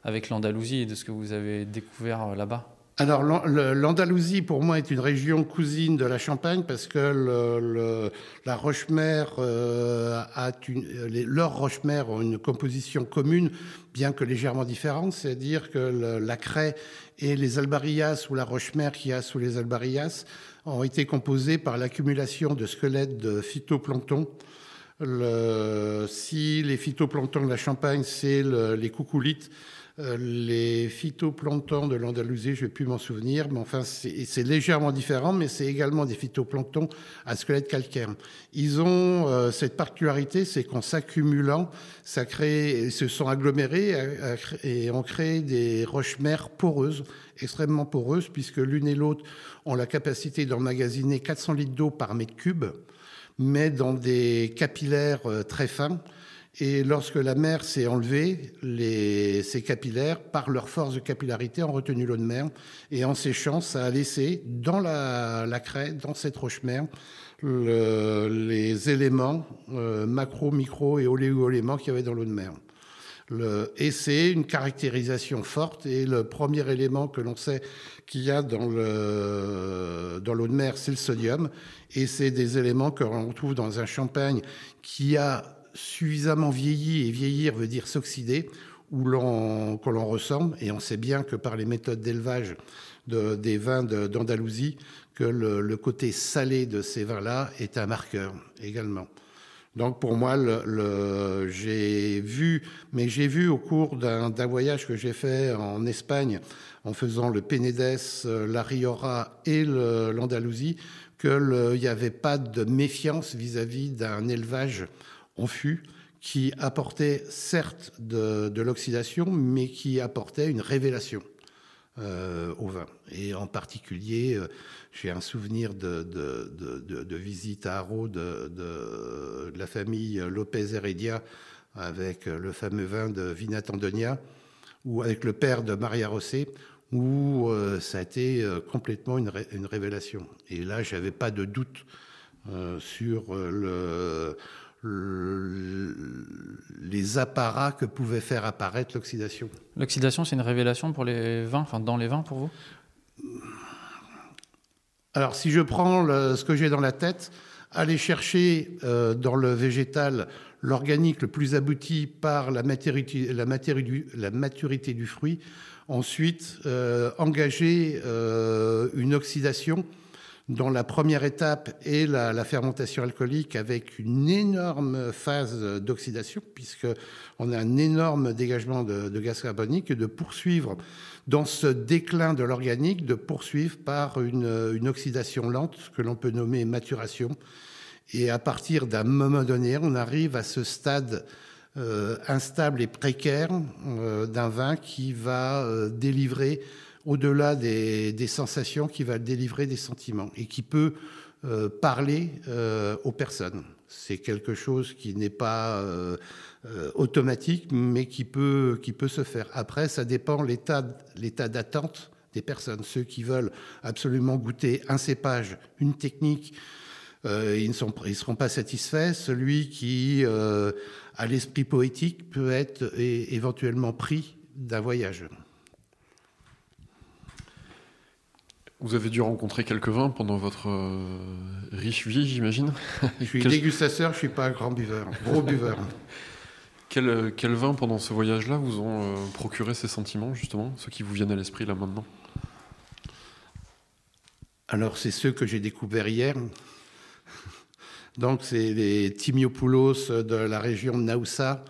avec l'Andalousie et de ce que vous avez découvert là-bas? Alors l'Andalousie pour moi est une région cousine de la Champagne parce que la Rochemer euh, a une, leurs Rochemer ont une composition commune bien que légèrement différente, c'est-à-dire que la craie et les albarias ou la Rochemer qui a sous les albarias ont été composés par l'accumulation de squelettes de phytoplancton. Si les phytoplanctons de la Champagne c'est les coucoulites euh, les phytoplanctons de l'Andalousie, je ne vais plus m'en souvenir, mais enfin, c'est légèrement différent, mais c'est également des phytoplanctons à squelette calcaire. Ils ont euh, cette particularité, c'est qu'en s'accumulant, ça crée, ils se sont agglomérés et ont créé des roches mères poreuses, extrêmement poreuses, puisque l'une et l'autre ont la capacité d'emmagasiner 400 litres d'eau par mètre cube, mais dans des capillaires euh, très fins. Et lorsque la mer s'est enlevée, les, ces capillaires, par leur force de capillarité, ont retenu l'eau de mer. Et en séchant, ça a laissé dans la, la craie, dans cette roche-mer, le, les éléments euh, macro, micro et oléo-éléments qu'il y avait dans l'eau de mer. Et c'est une caractérisation forte. Et le premier élément que l'on sait qu'il y a dans le dans l'eau de mer, c'est le sodium. Et c'est des éléments que l'on retrouve dans un champagne qui a suffisamment vieilli, et vieillir veut dire s'oxyder, où l'on, que l'on ressemble, et on sait bien que par les méthodes d'élevage de, des vins d'Andalousie, que le, côté salé de ces vins-là est un marqueur également. Donc pour moi, j'ai vu, mais j'ai vu au cours d'un, voyage que j'ai fait en Espagne en faisant le Penedès, la Riora et l'Andalousie, qu'il n'y avait pas de méfiance vis-à-vis d'un élevage en fût qui apportait certes de, l'oxydation, mais qui apportait une révélation euh, au vin. Et en particulier, euh, j'ai un souvenir de, de, visite à Haro de, la famille Lopez Heredia avec le fameux vin de Vinat Andonia, ou avec le père de Maria Rosset, où euh, ça a été complètement une, révélation. Et là, je n'avais pas de doute sur les apparats que pouvait faire apparaître l'oxydation. L'oxydation, c'est une révélation pour les vins, enfin dans les vins pour vous? Alors, si je prends ce que j'ai dans la tête, aller chercher dans le végétal l'organique le plus abouti par la maturité, la maturité du fruit, Ensuite, euh, engager euh, une oxydation dont la première étape est la, fermentation alcoolique avec une énorme phase d'oxydation, puisqu'on a un énorme dégagement de, gaz carbonique, et de poursuivre dans ce déclin de l'organique, de poursuivre par une, une oxydation lente, que l'on peut nommer maturation. Et à partir d'un moment donné, on arrive à ce stade euh, instable et précaire euh, d'un vin qui va euh, délivrer, au-delà des, sensations, qui va délivrer des sentiments et qui peut parler aux personnes. C'est quelque chose qui n'est pas automatique, mais qui peut, se faire. Après, ça dépend l'état, d'attente des personnes. Ceux qui veulent absolument goûter un cépage, une technique, ils ne seront pas satisfaits. Celui qui à l'esprit poétique peut être éventuellement pris d'un voyage. Vous avez dû rencontrer quelques vins pendant votre euh, riche vie, j'imagine Je suis dégustateur, je ne suis pas un grand buveur, gros buveur. Quel, quel, vin pendant ce voyage-là vous ont euh, procuré ces sentiments, justement, ceux qui vous viennent à l'esprit là maintenant? Alors, c'est ceux que j'ai découverts hier. Donc, c'est les Timiopoulos de la région de Naoussa.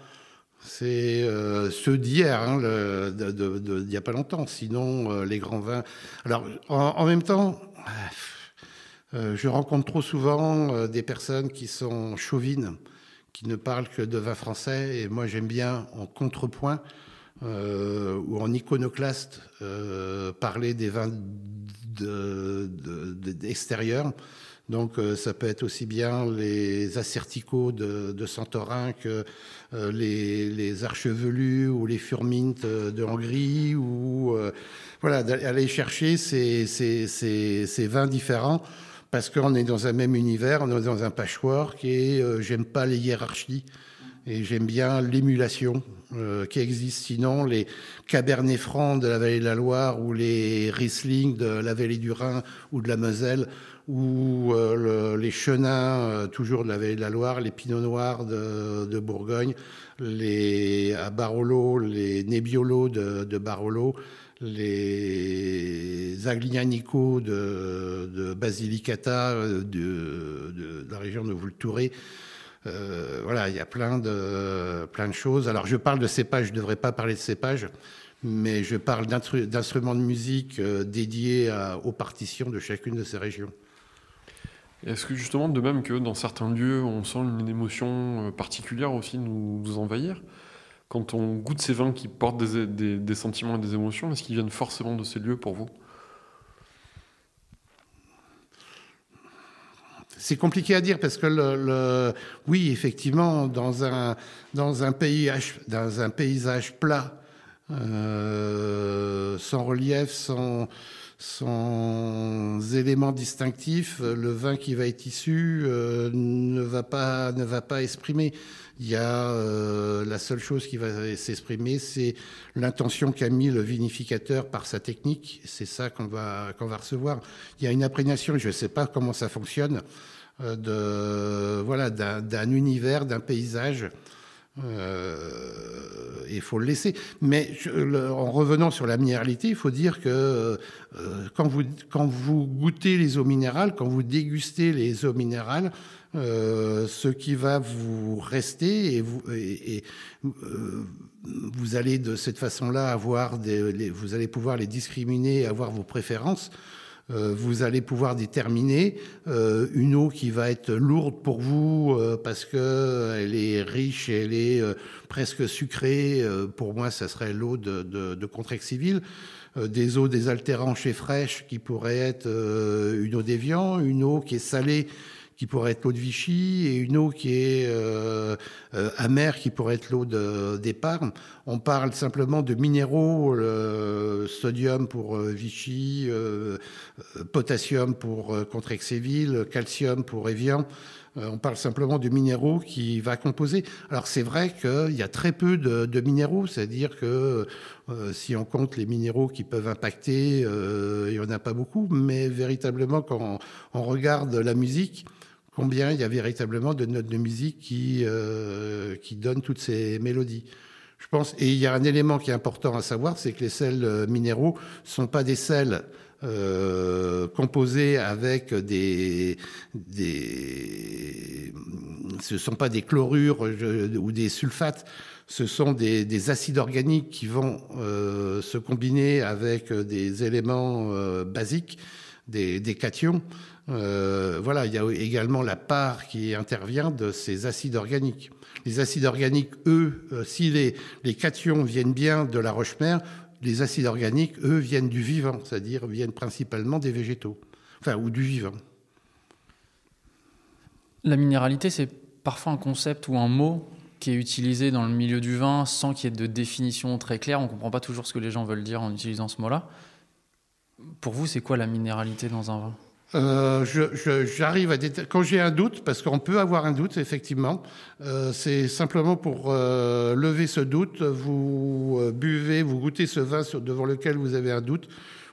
C'est euh, ceux d'hier, hein, il n'y a pas longtemps. Sinon, euh, les grands vins. Alors, en, même temps, euh, je rencontre trop souvent des personnes qui sont chauvines, qui ne parlent que de vin français. Et moi, j'aime bien, en contrepoint ou en iconoclaste, parler des vins extérieurs. Donc euh, ça peut être aussi bien les asserticaux de, Santorin que euh, les, archevelus ou les furmintes de Hongrie ou euh, voilà d'aller chercher ces, vins différents parce qu'on est dans un même univers, on est dans un patchwork et j'aime pas les hiérarchies et j'aime bien l'émulation qui existe. Sinon, les Cabernet Franc de la vallée de la Loire ou les Riesling de la vallée du Rhin ou de la Moselle ou euh, les chenins, euh, toujours de la vallée de la Loire, les pinots noirs de, Bourgogne, les, à Barolo, les Nebbiolo de, Barolo, les Aglianico de, Basilicata, euh, de, la région de Vulturé. voilà, il y a plein de, plein de choses. Alors, je parle de cépages, je ne devrais pas parler de cépages, mais je parle d'instruments de musique dédiés aux partitions de chacune de ces régions. Est-ce que justement, de même que dans certains lieux, on sent une émotion euh, particulière aussi nous, envahir? Quand on goûte ces vins qui portent des, sentiments et des émotions, est-ce qu'ils viennent forcément de ces lieux pour vous? C'est compliqué à dire parce que oui, effectivement, dans un paysage plat, euh, sans relief, sans, sans éléments distinctifs, le vin qui va être issu euh, ne va pas ne va pas exprimer. Il y a euh, la seule chose qui va s'exprimer, c'est l'intention qu'a mis le vinificateur par sa technique. C'est ça qu'on va qu'on va recevoir. Il y a une imprégnation. Je ne sais pas comment ça fonctionne euh, de voilà d'un univers, d'un paysage euh, il faut le laisser. Mais en revenant sur la minéralité, il faut dire que euh, quand, vous, quand vous goûtez les eaux minérales, quand vous dégustez les eaux minérales, ce qui va vous rester et vous, et, vous allez de cette façon-là avoir des, vous allez pouvoir les discriminer, avoir vos préférences. Euh, vous allez pouvoir déterminer euh, une eau qui va être lourde pour vous euh, parce que elle est riche et elle est presque sucrée. pour moi, ça serait l'eau de, de, de Contrex civil. des eaux désaltérantes et fraîches qui pourraient être une eau d'évian, une eau qui est salée qui pourrait être l'eau de Vichy, et une eau qui est euh, euh, amère, qui pourrait être l'eau d'épargne. On parle simplement de minéraux, sodium pour euh, Vichy, potassium pour Contrexéville, calcium pour Evian. On parle simplement de minéraux qui va composer. Alors c'est vrai qu'il y a très peu de, de minéraux, c'est-à-dire que si on compte les minéraux qui peuvent impacter, il n'y en a pas beaucoup, mais véritablement quand on regarde la musique, combien il y a véritablement de notes de musique qui, euh, qui donnent toutes ces mélodies. Je pense, et il y a un élément qui est important à savoir, c'est que les sels euh, minéraux sont pas des sels euh, composés avec des, des, ce sont pas des chlorures ou des sulfates, ce sont des, des acides organiques qui vont euh, se combiner avec des éléments euh, basiques, des, cations. Euh, voilà, il y a également la part qui intervient de ces acides organiques. Les acides organiques, eux, euh, si les, les cations viennent bien de la roche-mère, les acides organiques, eux, viennent du vivant, c'est-à-dire viennent principalement des végétaux, enfin, ou du vivant. La minéralité, c'est parfois un concept ou un mot qui est utilisé dans le milieu du vin sans qu'il y ait de définition très claire. On ne comprend pas toujours ce que les gens veulent dire en utilisant ce mot-là. Pour vous, c'est quoi la minéralité dans un vin euh, j'arrive à quand j'ai un doute, parce qu'on peut avoir un doute effectivement, euh, c'est simplement pour euh, lever ce doute. Vous buvez, vous goûtez ce vin devant lequel vous avez un doute.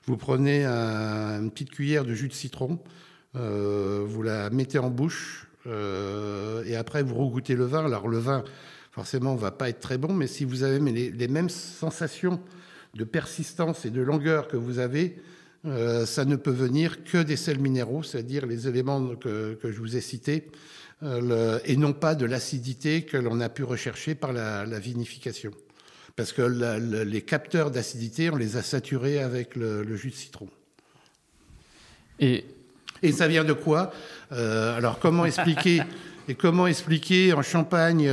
Vous prenez une petite cuillère de jus de citron, vous la mettez en bouche et après vous regoutez le vin. Alors le vin, forcément, va pas être très bon, mais si vous avez les mêmes sensations de persistance et de longueur que vous avez euh, ça ne peut venir que des sels minéraux, c'est-à-dire les éléments que, je vous ai cités, euh, et non pas de l'acidité que l'on a pu rechercher par la, vinification. Parce que les capteurs d'acidité, on les a saturés avec le, jus de citron. Et, et ça vient de quoi? Euh, Alors comment expliquer Et comment expliquer en Champagne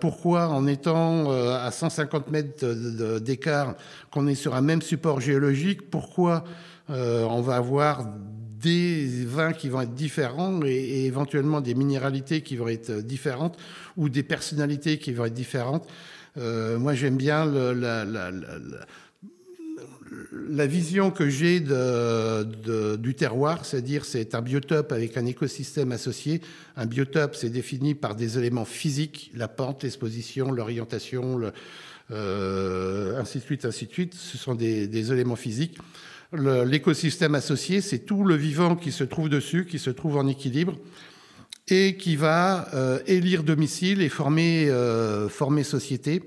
pourquoi, en étant à 150 mètres d'écart, qu'on est sur un même support géologique, pourquoi euh, on va avoir des vins qui vont être différents et, éventuellement des minéralités qui vont être différentes ou des personnalités qui vont être différentes. Euh, moi, j'aime bien la, vision que j'ai du terroir, c'est-à-dire c'est un biotope avec un écosystème associé. Un biotope, c'est défini par des éléments physiques, la pente, l'exposition, l'orientation, euh, ainsi de suite, ainsi de suite. Ce sont des éléments physiques. L'écosystème associé, c'est tout le vivant qui se trouve dessus, qui se trouve en équilibre et qui va euh, élire domicile et former, euh, former société.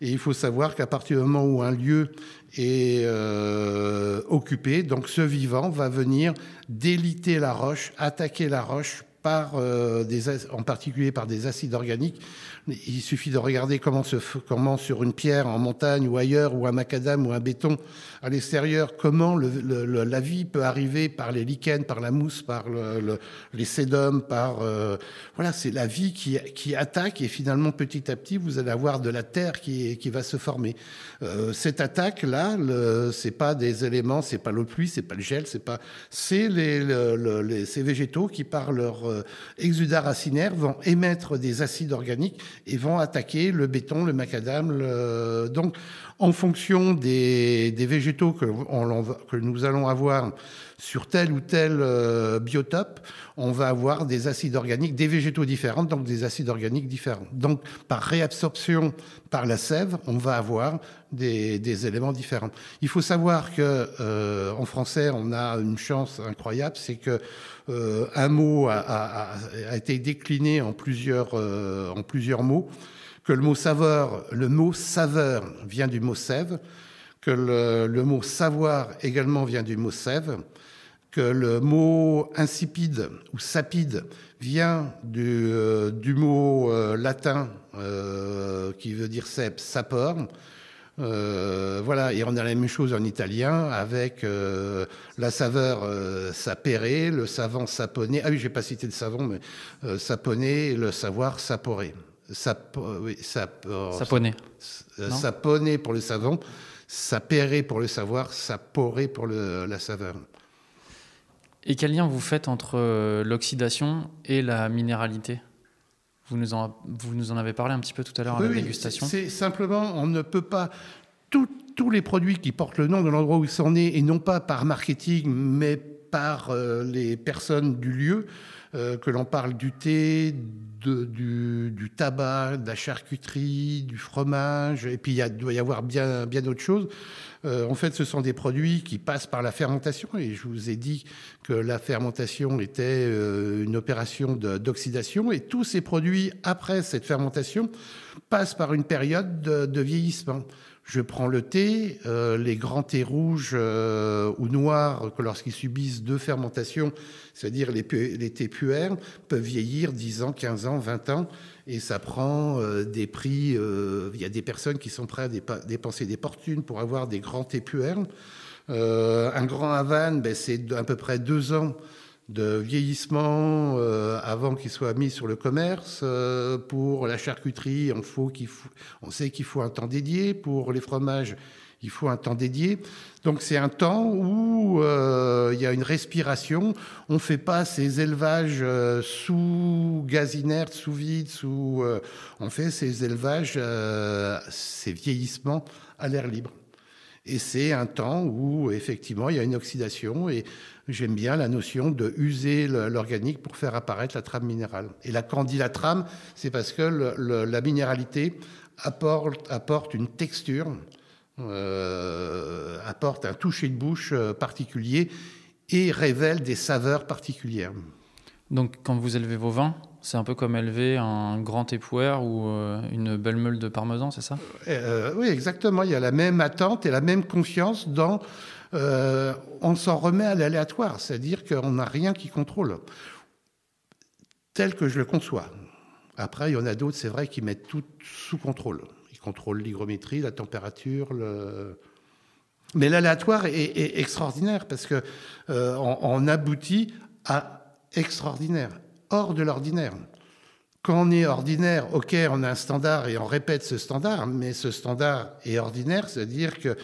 Et il faut savoir qu'à partir du moment où un lieu est euh, occupé, donc ce vivant va venir déliter la roche, attaquer la roche par des, en particulier par des acides organiques il suffit de regarder comment, se, sur une pierre en montagne ou ailleurs, ou un macadam ou un béton à l'extérieur, comment la vie peut arriver par les lichens, par la mousse, par les sédums, par... Euh, voilà, c'est la vie qui, qui attaque et finalement petit à petit, vous allez avoir de la terre qui, qui va se former. Euh, cette attaque-là, c'est pas des éléments, c'est pas l'eau pluie, c'est pas le gel, c'est pas... C'est les, ces végétaux qui, par leur euh, exudat racinaire, vont émettre des acides organiques et vont attaquer le béton, le macadam. Donc, en fonction des, végétaux que, nous allons avoir sur tel ou tel euh, biotope, on va avoir des acides organiques, des végétaux différents, donc des acides organiques différents. Donc, par réabsorption par la sève, on va avoir des, éléments différents. Il faut savoir que euh, en français, on a une chance incroyable, c'est que euh, un mot a, été décliné en plusieurs, euh, en plusieurs mots, que le mot saveur, le mot saveur vient du mot sève, que le, mot savoir également vient du mot sève, que le mot insipide ou sapide vient du, du mot latin qui veut dire cep, sapor. voilà, et on a la même chose en italien avec la saveur sapere, le savant saponé. Ah oui, j'ai pas cité le savon, mais saponé, le savoir saporé. Sap, oui, sap, saponé. Saponé pour le savon, sapere pour le savoir, saporé pour le, la saveur. Et quel lien vous faites entre euh, l'oxydation et la minéralité? Vous nous, en, vous nous en avez parlé un petit peu tout à l'heure à la dégustation. C'est simplement, on ne peut pas. tous les produits qui portent le nom de l'endroit où ils sont nés, et non pas par marketing, mais par euh, les personnes du lieu, que l'on parle du thé, du, tabac, de la charcuterie, du fromage, et puis il doit y avoir bien, bien d'autres choses. Euh, en fait, ce sont des produits qui passent par la fermentation, et je vous ai dit que la fermentation était euh, une opération d'oxydation, et tous ces produits, après cette fermentation, passent par une période de, de vieillissement. Je prends le thé, euh, les grands thés rouges euh, ou noirs, que lorsqu'ils subissent deux fermentations, c'est-à-dire les, les thés puères, peuvent vieillir 10 ans, 15 ans, 20 ans, et ça prend euh, des prix. Il y a des personnes qui sont prêtes à dépenser des fortunes pour avoir des grands thés puères. un grand Havane, ben, c'est à peu près deux ans de vieillissement euh, avant qu'il soit mis sur le commerce. Euh, pour la charcuterie, on, faut qu'il faut, on sait qu'il faut un temps dédié. Pour les fromages, il faut un temps dédié. Donc c'est un temps où euh, il y a une respiration. On ne fait pas ces élevages sous gaz inerte, sous vide, sous. on fait ces élevages, ces vieillissements à l'air libre. Et c'est un temps où effectivement il y a une oxydation et j'aime bien la notion de user l'organique pour faire apparaître la trame minérale. Et la candilatrame, c'est parce que la minéralité apporte, apporte une texture, euh, apporte un toucher de bouche euh, particulier et révèle des saveurs particulières. Donc quand vous élevez vos vins, c'est un peu comme élever un grand époueur ou euh, une belle meule de parmesan, c'est ça? Oui, exactement. Il y a la même attente et la même confiance dans euh, on s'en remet à l'aléatoire, c'est-à-dire qu'on n'a rien qui contrôle, tel que je le conçois. Après, il y en a d'autres, c'est vrai, qui mettent tout sous contrôle. Ils contrôlent l'hygrométrie, la température, le... Mais l'aléatoire est, extraordinaire parce que euh, on, aboutit à extraordinaire, hors de l'ordinaire. Quand on est ordinaire, ok, on a un standard et on répète ce standard, mais ce standard est ordinaire, c'est-à-dire que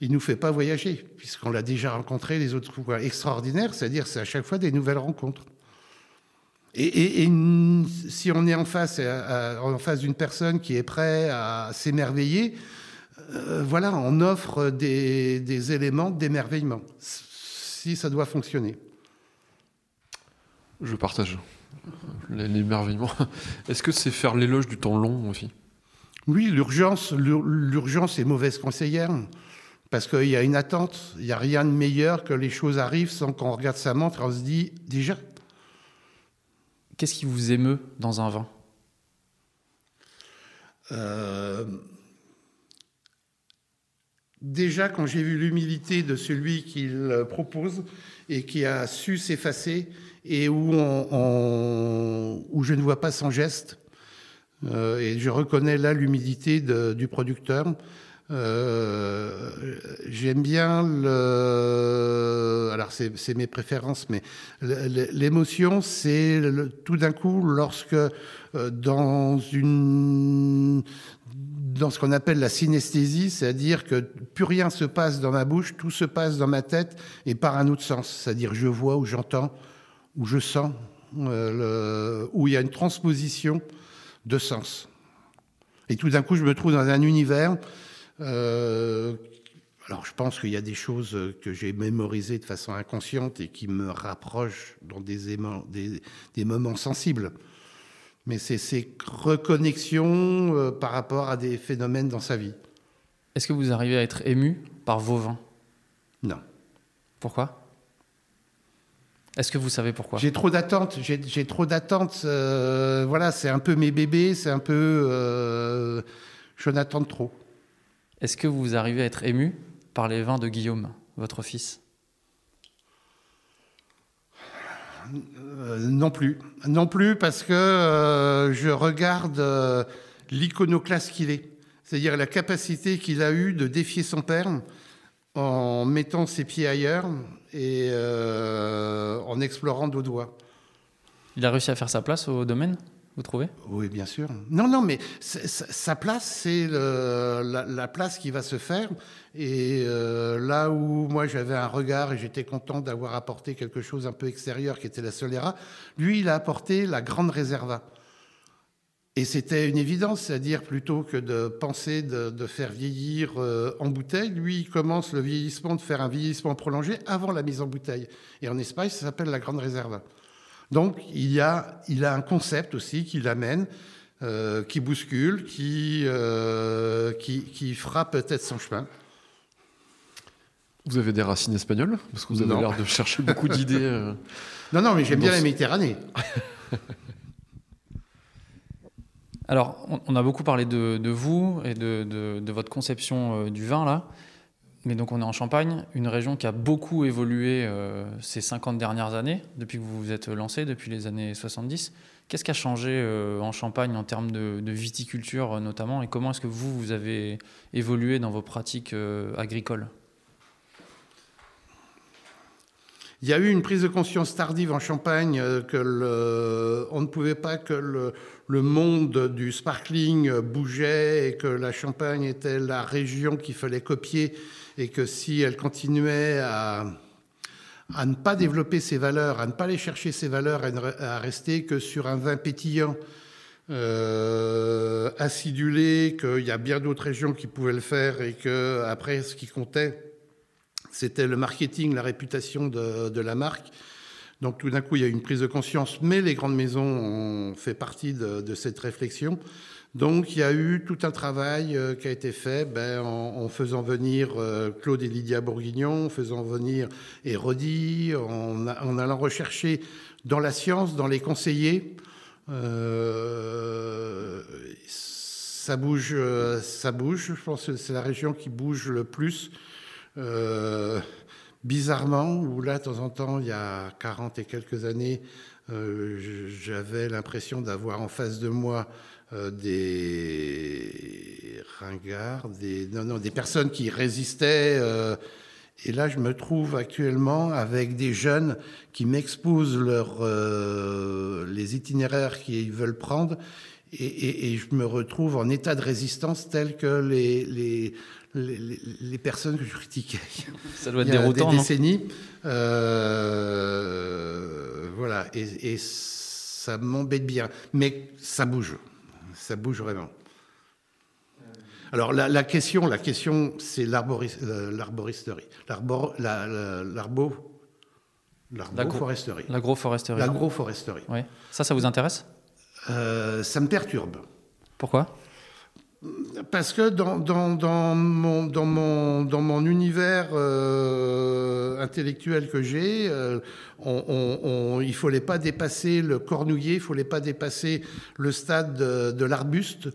il nous fait pas voyager, puisqu'on l'a déjà rencontré les autres fois. Extraordinaire, c'est-à-dire c'est à chaque fois des nouvelles rencontres. Et, si on est en face, en face d'une personne qui est prête à s'émerveiller, euh, voilà, on offre des, des éléments d'émerveillement, si ça doit fonctionner. Je partage l'émerveillement. Est-ce que c'est faire l'éloge du temps long aussi? Oui, l'urgence, l'urgence est mauvaise conseillère. Parce qu'il y a une attente, il n'y a rien de meilleur que les choses arrivent sans qu'on regarde sa montre et on se dit déjà. Qu'est-ce qui vous émeut dans un vin? Euh, Déjà, quand j'ai vu l'humilité de celui qui le propose et qui a su s'effacer et où, je ne vois pas son geste, euh, et je reconnais là l'humilité du producteur, euh, j'aime bien le. Alors, c'est mes préférences, mais l'émotion, c'est tout d'un coup lorsque euh, dans une dans ce qu'on appelle la synesthésie, c'est-à-dire que plus rien se passe dans ma bouche, tout se passe dans ma tête et par un autre sens, c'est-à-dire je vois ou j'entends ou je sens, euh, où il y a une transposition de sens. Et tout d'un coup, je me trouve dans un univers euh, alors, je pense qu'il y a des choses que j'ai mémorisées de façon inconsciente et qui me rapprochent dans des, des, moments sensibles. Mais c'est ces reconnexions euh, par rapport à des phénomènes dans sa vie. Est-ce que vous arrivez à être ému par vos vins Non. Pourquoi? Est-ce que vous savez pourquoi J'ai trop d'attentes. J'ai trop d'attentes. Euh, voilà, c'est un peu mes bébés. C'est un peu. je n'attends trop. Est-ce que vous arrivez à être ému par les vins de Guillaume, votre fils? Non plus. Non plus parce que je regarde l'iconoclaste qu'il est. C'est-à-dire la capacité qu'il a eue de défier son père en mettant ses pieds ailleurs et en explorant d'autres doigts. Il a réussi à faire sa place au domaine vous trouvez? Oui, bien sûr. Non, non, mais sa place, c'est la, place qui va se faire. Et euh, là où moi j'avais un regard et j'étais content d'avoir apporté quelque chose un peu extérieur qui était la Solera, lui, il a apporté la grande réserva. Et c'était une évidence, c'est-à-dire plutôt que de penser de, faire vieillir euh, en bouteille, lui, il commence le vieillissement, de faire un vieillissement prolongé avant la mise en bouteille. Et en Espagne, ça s'appelle la grande réserva. Donc il, y a, il a un concept aussi qui l'amène, euh, qui bouscule, qui, euh, qui, qui fera peut-être son chemin. Vous avez des racines espagnoles? Parce que vous avez l'air de chercher beaucoup d'idées. Euh, non, non, mais j'aime bien la Méditerranée. Alors, on a beaucoup parlé de, vous et de, votre conception du vin, là. Mais donc on est en Champagne, une région qui a beaucoup évolué euh, ces 50 dernières années, depuis que vous vous êtes lancé, depuis les années 70. Qu'est-ce qui a changé euh, en Champagne en termes de, viticulture euh, notamment, et comment est-ce que vous, vous avez évolué dans vos pratiques agricoles? Il y a eu une prise de conscience tardive en Champagne que on ne pouvait pas que le, le, monde du sparkling bougeait et que la Champagne était la région qu'il fallait copier et que si elle continuait à, à ne pas développer ses valeurs, à ne pas aller chercher ses valeurs, à, rester que sur un vin pétillant, euh, acidulé, qu'il y a bien d'autres régions qui pouvaient le faire et que après ce qui comptait, c'était le marketing, la réputation de, de, la marque. Donc tout d'un coup, il y a eu une prise de conscience, mais les grandes maisons ont fait partie de, cette réflexion. Donc il y a eu tout un travail euh, qui a été fait ben, en, faisant venir euh, Claude et Lydia Bourguignon, en faisant venir Hérodi, en, en, allant rechercher dans la science, dans les conseillers. Euh, ça bouge, ça bouge. Je pense que c'est la région qui bouge le plus. Bizarrement, où là, de temps en temps, il y a 40 et quelques années, j'avais l'impression d'avoir en face de moi euh, des ringards, des, non, non, des personnes qui résistaient. Euh, et là, je me trouve actuellement avec des jeunes qui m'exposent leur, euh, les itinéraires qu'ils veulent prendre. Et, et, et, je me retrouve en état de résistance tel que les, les, les, les personnes que je critiquais. Ça doit être déroutant, des décennies. Euh, voilà. Et, et ça m'embête bien. Mais ça bouge ça bouge vraiment. Alors la, question, la question, c'est euh, l'arboristerie, l'arbo, l'agroforesterie. L'agroforesterie. L'agroforesterie. Oui. Ça, ça vous intéresse? Euh, Ça me perturbe. Pourquoi? Parce que dans, dans, mon, dans, mon, dans mon univers euh, intellectuel que j'ai, euh, il ne fallait pas dépasser le cornouiller, il ne fallait pas dépasser le stade de, de l'arbuste,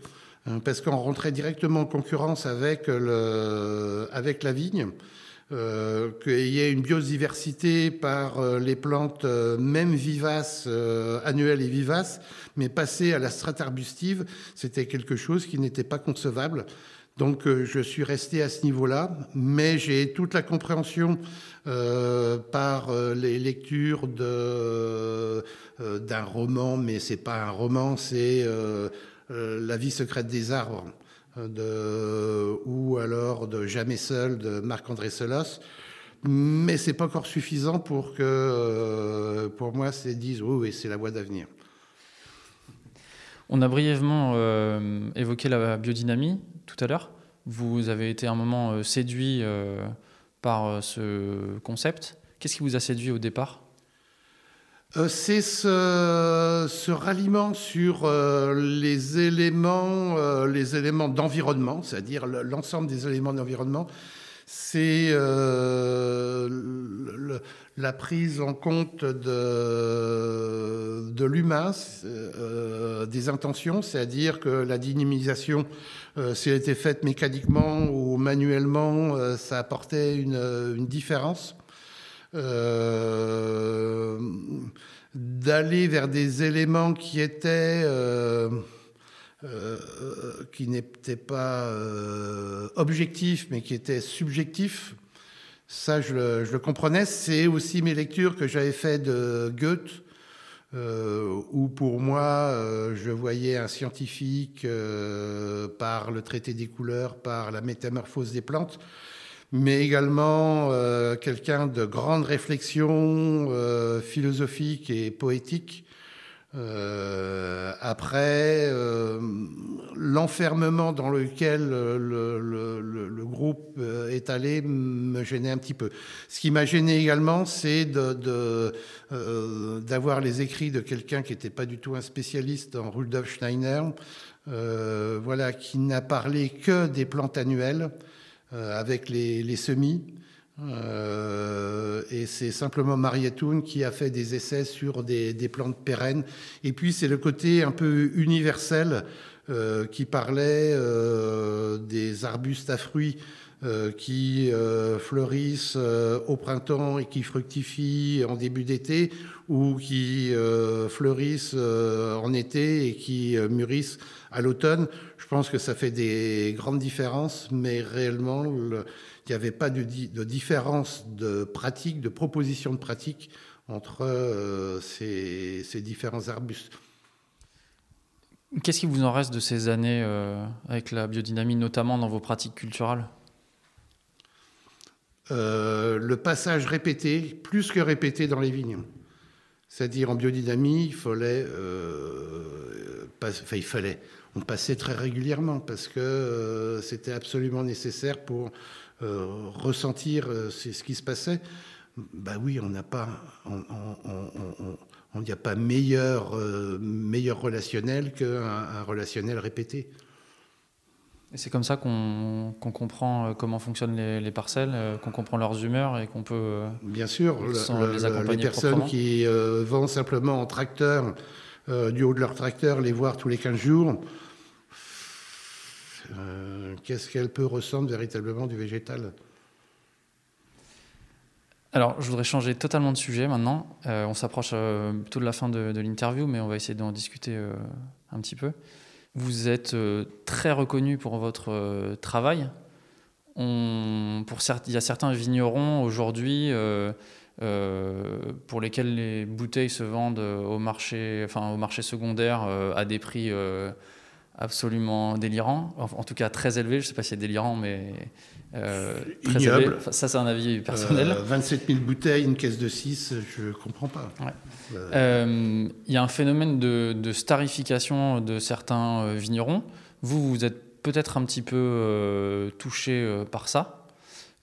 hein, parce qu'on rentrait directement en concurrence avec, le, avec la vigne. Euh, qu'il y ait une biodiversité par euh, les plantes, euh, même vivaces, euh, annuelles et vivaces, mais passer à la strate arbustive, c'était quelque chose qui n'était pas concevable. Donc je suis resté à ce niveau-là, mais j'ai toute la compréhension par les lectures d'un roman, mais c'est pas un roman, c'est La vie secrète des arbres de, ou alors de Jamais seul de Marc-André Solos. Mais c'est pas encore suffisant pour que, euh, pour moi, c'est disent oui, oui c'est la voie d'avenir. On a brièvement euh, évoqué la biodynamie tout à l'heure. Vous avez été un moment euh, séduit par ce concept. Qu'est-ce qui vous a séduit au départ? C'est ce, ralliement sur euh, les éléments, euh, les éléments d'environnement, c'est-à-dire l'ensemble des éléments d'environnement. C'est la prise en compte de, de l'humain, des intentions, c'est-à-dire que la dynamisation, si elle était faite mécaniquement ou manuellement, ça apportait une, une différence. Euh, d'aller vers des éléments qui étaient qui n'étaient pas objectifs, mais qui étaient subjectifs. Ça, je le, je le comprenais. C'est aussi mes lectures que j'avais fait de Goethe, euh, où pour moi, euh, je voyais un scientifique euh, par le traité des couleurs, par la métamorphose des plantes, mais également euh, quelqu'un de grande réflexion euh, philosophique et poétique euh, après, l'enfermement dans lequel le, groupe est allé me gênait un petit peu. Ce qui m'a gêné également, c'est d'avoir les écrits de quelqu'un qui n'était pas du tout un spécialiste en Rudolf Steiner, voilà, qui n'a parlé que des plantes annuelles avec les, semis. Euh, et c'est simplement Marietoun qui a fait des essais sur des, plantes pérennes. Et puis c'est le côté un peu universel euh, qui parlait euh, des arbustes à fruits euh, qui euh, fleurissent euh, au printemps et qui fructifient en début d'été ou qui fleurissent en été et qui mûrissent à l'automne. Je pense que ça fait des grandes différences, mais réellement, le, il n'y avait pas de, de, différence de pratique, de proposition de pratique entre euh, ces, ces, différents arbustes. Qu'est-ce qui vous en reste de ces années euh, avec la biodynamie, notamment dans vos pratiques culturelles euh, Le passage répété, plus que répété dans les vignes. C'est-à-dire en biodynamie, il fallait, euh, pas, enfin, il fallait, on passait très régulièrement parce que euh, c'était absolument nécessaire pour euh, ressentir euh, ce qui se passait. Bah oui, on n'a pas, on n'y a pas meilleur, euh, meilleur relationnel qu'un un relationnel répété. C'est comme ça qu'on qu comprend comment fonctionnent les, les parcelles, qu'on comprend leurs humeurs et qu'on peut. Bien sûr, le, le, les personnes qui euh, vont simplement en tracteur, du haut de leur tracteur, les voir tous les 15 jours, qu'est-ce qu'elle peut ressentir véritablement du végétal alors, je voudrais changer totalement de sujet maintenant. Euh, on s'approche euh, plutôt de la fin de, l'interview, mais on va essayer d'en discuter euh, un petit peu. Vous êtes euh, très reconnu pour votre euh, travail. Il y a certains vignerons aujourd'hui pour lesquels les bouteilles se vendent au marché, enfin, au marché secondaire à des prix absolument délirant, en, tout cas très élevé, je ne sais pas si c'est délirant, mais euh, très Ignoble. élevé. Enfin, ça c'est un avis personnel. Euh, 27 000 bouteilles, une caisse de 6, je ne comprends pas. Il ouais. euh, y a un phénomène de, de, starification de certains euh, vignerons. Vous, vous êtes peut-être un petit peu euh, touché par ça.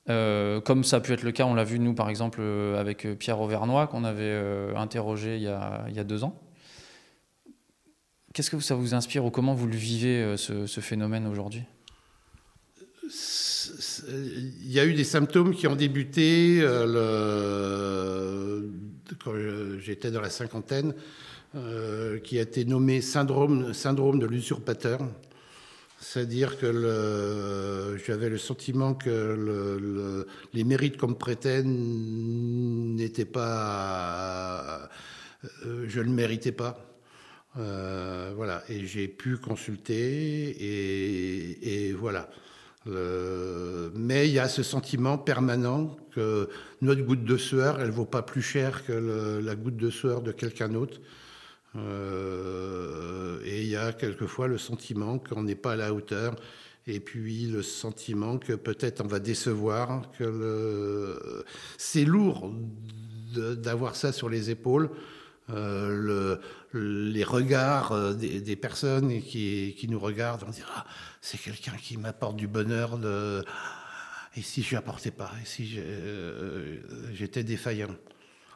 Euh, comme ça a pu être le cas, on l'a vu nous par exemple avec Pierre Auvernois qu'on avait interrogé il y, a, il y a deux ans. Qu'est-ce que ça vous inspire ou comment vous le vivez, ce, ce phénomène aujourd'hui? Il y a eu des symptômes qui ont débuté euh, le... quand j'étais dans la cinquantaine, euh, qui a été nommé syndrome, syndrome de l'usurpateur. C'est-à-dire que j'avais le sentiment que le, le, les mérites qu'on me prêtait n'étaient pas... Euh, je ne méritais pas. Euh, voilà, et j'ai pu consulter, et, voilà. Euh, mais il y a ce sentiment permanent que notre goutte de sueur, elle vaut pas plus cher que la goutte de sueur de quelqu'un d'autre. Euh, et il y a quelquefois le sentiment qu'on n'est pas à la hauteur, et puis le sentiment que peut-être on va décevoir, que c'est lourd d'avoir ça sur les épaules. Euh, le, les regards euh, des, personnes qui, nous regardent, on dit ah, c'est quelqu'un qui m'apporte du bonheur. Et si je apportais pas Et si j'étais euh, défaillant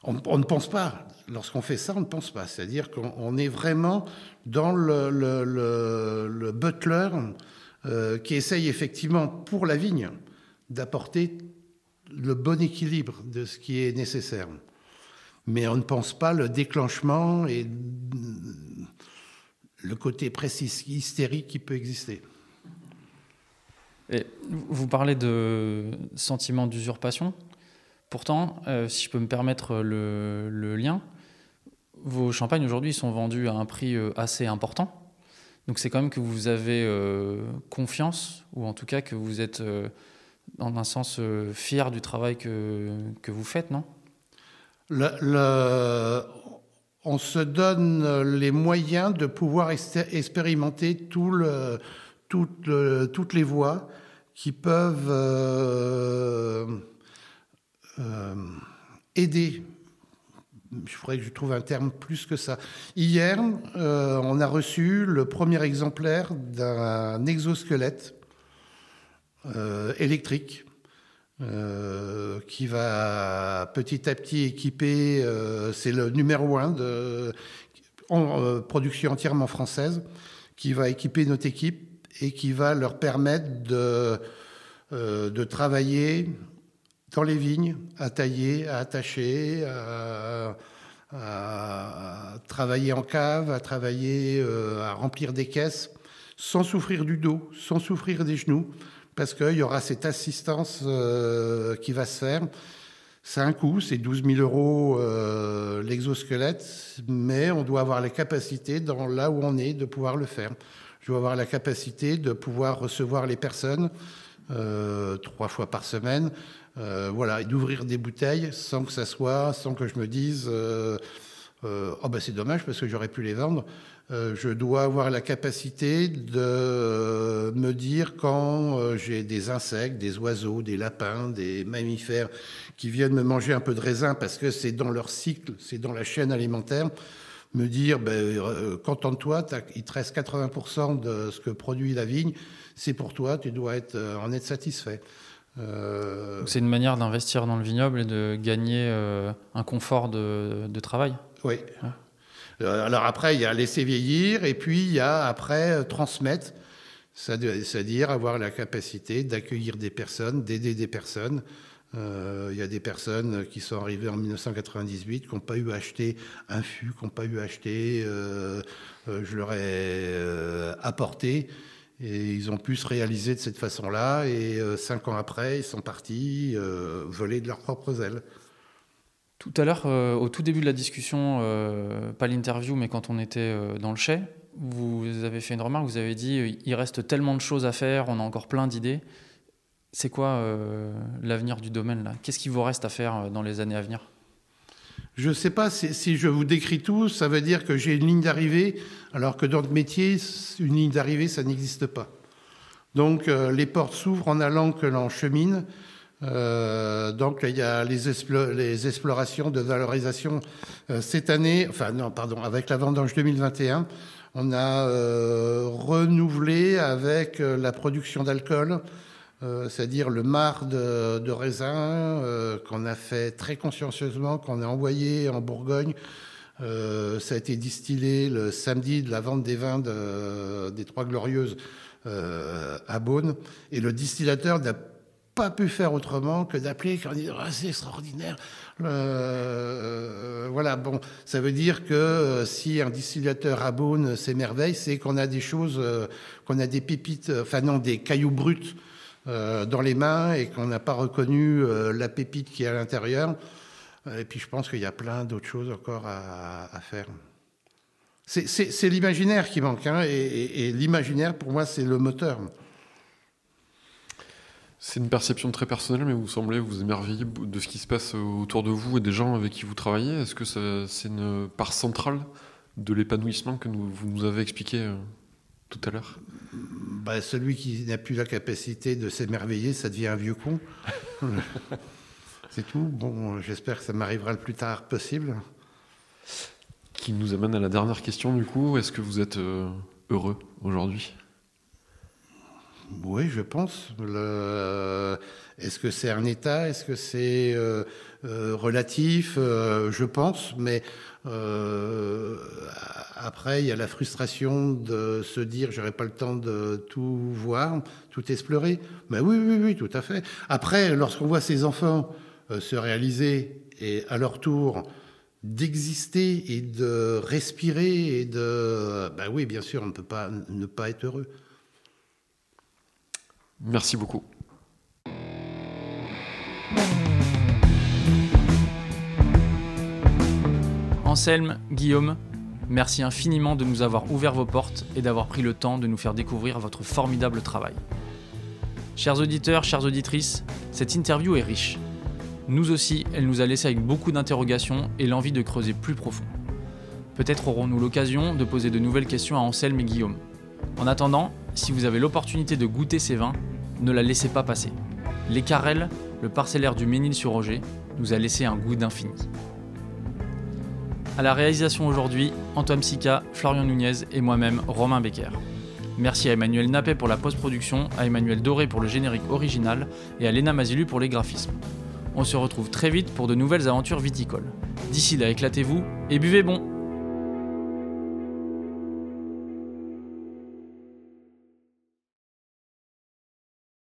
on, ne pense pas. Lorsqu'on fait ça, on ne pense pas. C'est-à-dire qu'on est vraiment dans le, le, le, le butler qui essaye effectivement pour la vigne d'apporter le bon équilibre de ce qui est nécessaire mais on ne pense pas le déclenchement et le côté précis hystérique qui peut exister. Et vous parlez de sentiment d'usurpation. Pourtant, euh, si je peux me permettre le, lien, vos champagnes aujourd'hui sont vendus à un prix assez important. Donc c'est quand même que vous avez confiance, ou en tout cas que vous êtes, dans un sens, fier du travail que, que vous faites, non? On se donne les moyens de pouvoir expérimenter toutes les voies qui peuvent euh, euh, aider. Il faudrait que je trouve un terme plus que ça. Hier, euh, on a reçu le premier exemplaire d'un exosquelette électrique euh, qui va petit à petit équiper, euh, c'est le numéro un de en, euh, production entièrement française, qui va équiper notre équipe et qui va leur permettre de, travailler dans les vignes, à tailler, à attacher, à travailler en cave, à travailler, à remplir des caisses, sans souffrir du dos, sans souffrir des genoux parce qu'il y aura cette assistance euh, qui va se faire. C'est un coût, c'est 12 000 euros euh, l'exosquelette, mais on doit avoir la capacité, dans là où on est, de pouvoir le faire. Je dois avoir la capacité de pouvoir recevoir les personnes euh, trois fois par semaine, voilà, et d'ouvrir des bouteilles sans que ça soit, sans que je me dise, oh ben c'est dommage parce que j'aurais pu les vendre. Euh, je dois avoir la capacité de me dire quand euh, j'ai des insectes, des oiseaux, des lapins, des mammifères qui viennent me manger un peu de raisin parce que c'est dans leur cycle, c'est dans la chaîne alimentaire, me dire, ben, euh, contente-toi, il te reste 80% de ce que produit la vigne, c'est pour toi, tu dois être, en être satisfait. C'est une manière d'investir dans le vignoble et de gagner un confort de, travail? Oui. Euh, alors après, il y a laisser vieillir et puis il y a après euh, transmettre, c'est-à-dire avoir la capacité d'accueillir des personnes, d'aider des personnes. Euh, il y a des personnes qui sont arrivées en 1998, qui n'ont pas eu à acheter un fût, qui n'ont pas eu à acheter, je leur ai apporté, et ils ont pu se réaliser de cette façon-là, et cinq ans après, ils sont partis voler de leurs propres ailes. Tout à l'heure, euh, au tout début de la discussion, euh, pas l'interview, mais quand on était euh, dans le chai, vous avez fait une remarque, vous avez dit il reste tellement de choses à faire, on a encore plein d'idées. C'est quoi l'avenir du domaine là? Qu'est-ce qu'il vous reste à faire dans les années à venir? Je ne sais pas si, je vous décris tout, ça veut dire que j'ai une ligne d'arrivée, alors que dans le métier, une ligne d'arrivée, ça n'existe pas. Donc les portes s'ouvrent en allant que l'on chemine. Euh, donc il y a les, explorations de valorisation euh, cette année, enfin non, pardon, avec la vendange 2021, on a euh, renouvelé avec la production d'alcool, c'est-à-dire le marc de, raisin qu'on a fait très consciencieusement, qu'on a envoyé en Bourgogne. ça a été distillé le samedi de la vente des vins de, des Trois Glorieuses à Beaune, et le distillateur n'a pas pu faire autrement que d'appeler quand dit ah, c'est extraordinaire. Euh, voilà, bon, ça veut dire que euh, si un distillateur aboune s'émerveille, c'est qu'on a des choses, euh, qu'on a des pépites, enfin non, des cailloux bruts dans les mains et qu'on n'a pas reconnu la pépite qui est à l'intérieur. Et puis je pense qu'il y a plein d'autres choses encore à, faire. C'est l'imaginaire qui manque, hein, et l'imaginaire pour moi c'est le moteur. C'est une perception très personnelle, mais vous semblez vous émerveiller de ce qui se passe autour de vous et des gens avec qui vous travaillez. Est-ce que c'est une part centrale de l'épanouissement que vous nous avez expliqué euh, tout à l'heure? Bah, Celui qui n'a plus la capacité de s'émerveiller, ça devient un vieux con. c'est tout. Bon, j'espère que ça m'arrivera le plus tard possible. Qui nous amène à la dernière question, du coup. Est-ce que vous êtes euh, heureux aujourd'hui? Oui, je pense. Est-ce que c'est un état? Est-ce que c'est euh, euh, relatif? Euh, Je pense, mais après, il y a la frustration de se dire j'aurais pas le temps de tout voir, tout explorer. Mais oui, oui, oui, tout à fait. Après, lorsqu'on voit ces enfants se réaliser et à leur tour d'exister et de respirer et de, ben oui, bien sûr, on ne peut pas ne pas être heureux. Merci beaucoup. Anselme, Guillaume, merci infiniment de nous avoir ouvert vos portes et d'avoir pris le temps de nous faire découvrir votre formidable travail. Chers auditeurs, chères auditrices, cette interview est riche. Nous aussi, elle nous a laissé avec beaucoup d'interrogations et l'envie de creuser plus profond. Peut-être aurons-nous l'occasion de poser de nouvelles questions à Anselme et Guillaume. En attendant, si vous avez l'opportunité de goûter ces vins, ne la laissez pas passer. Les Carrel, le parcellaire du Ménil-sur-Roger, nous a laissé un goût d'infini. À la réalisation aujourd'hui, Antoine Sica, Florian Nunez et moi-même, Romain Becker. Merci à Emmanuel Nappet pour la post-production, à Emmanuel Doré pour le générique original et à Léna Mazilu pour les graphismes. On se retrouve très vite pour de nouvelles aventures viticoles. D'ici là, éclatez-vous et buvez bon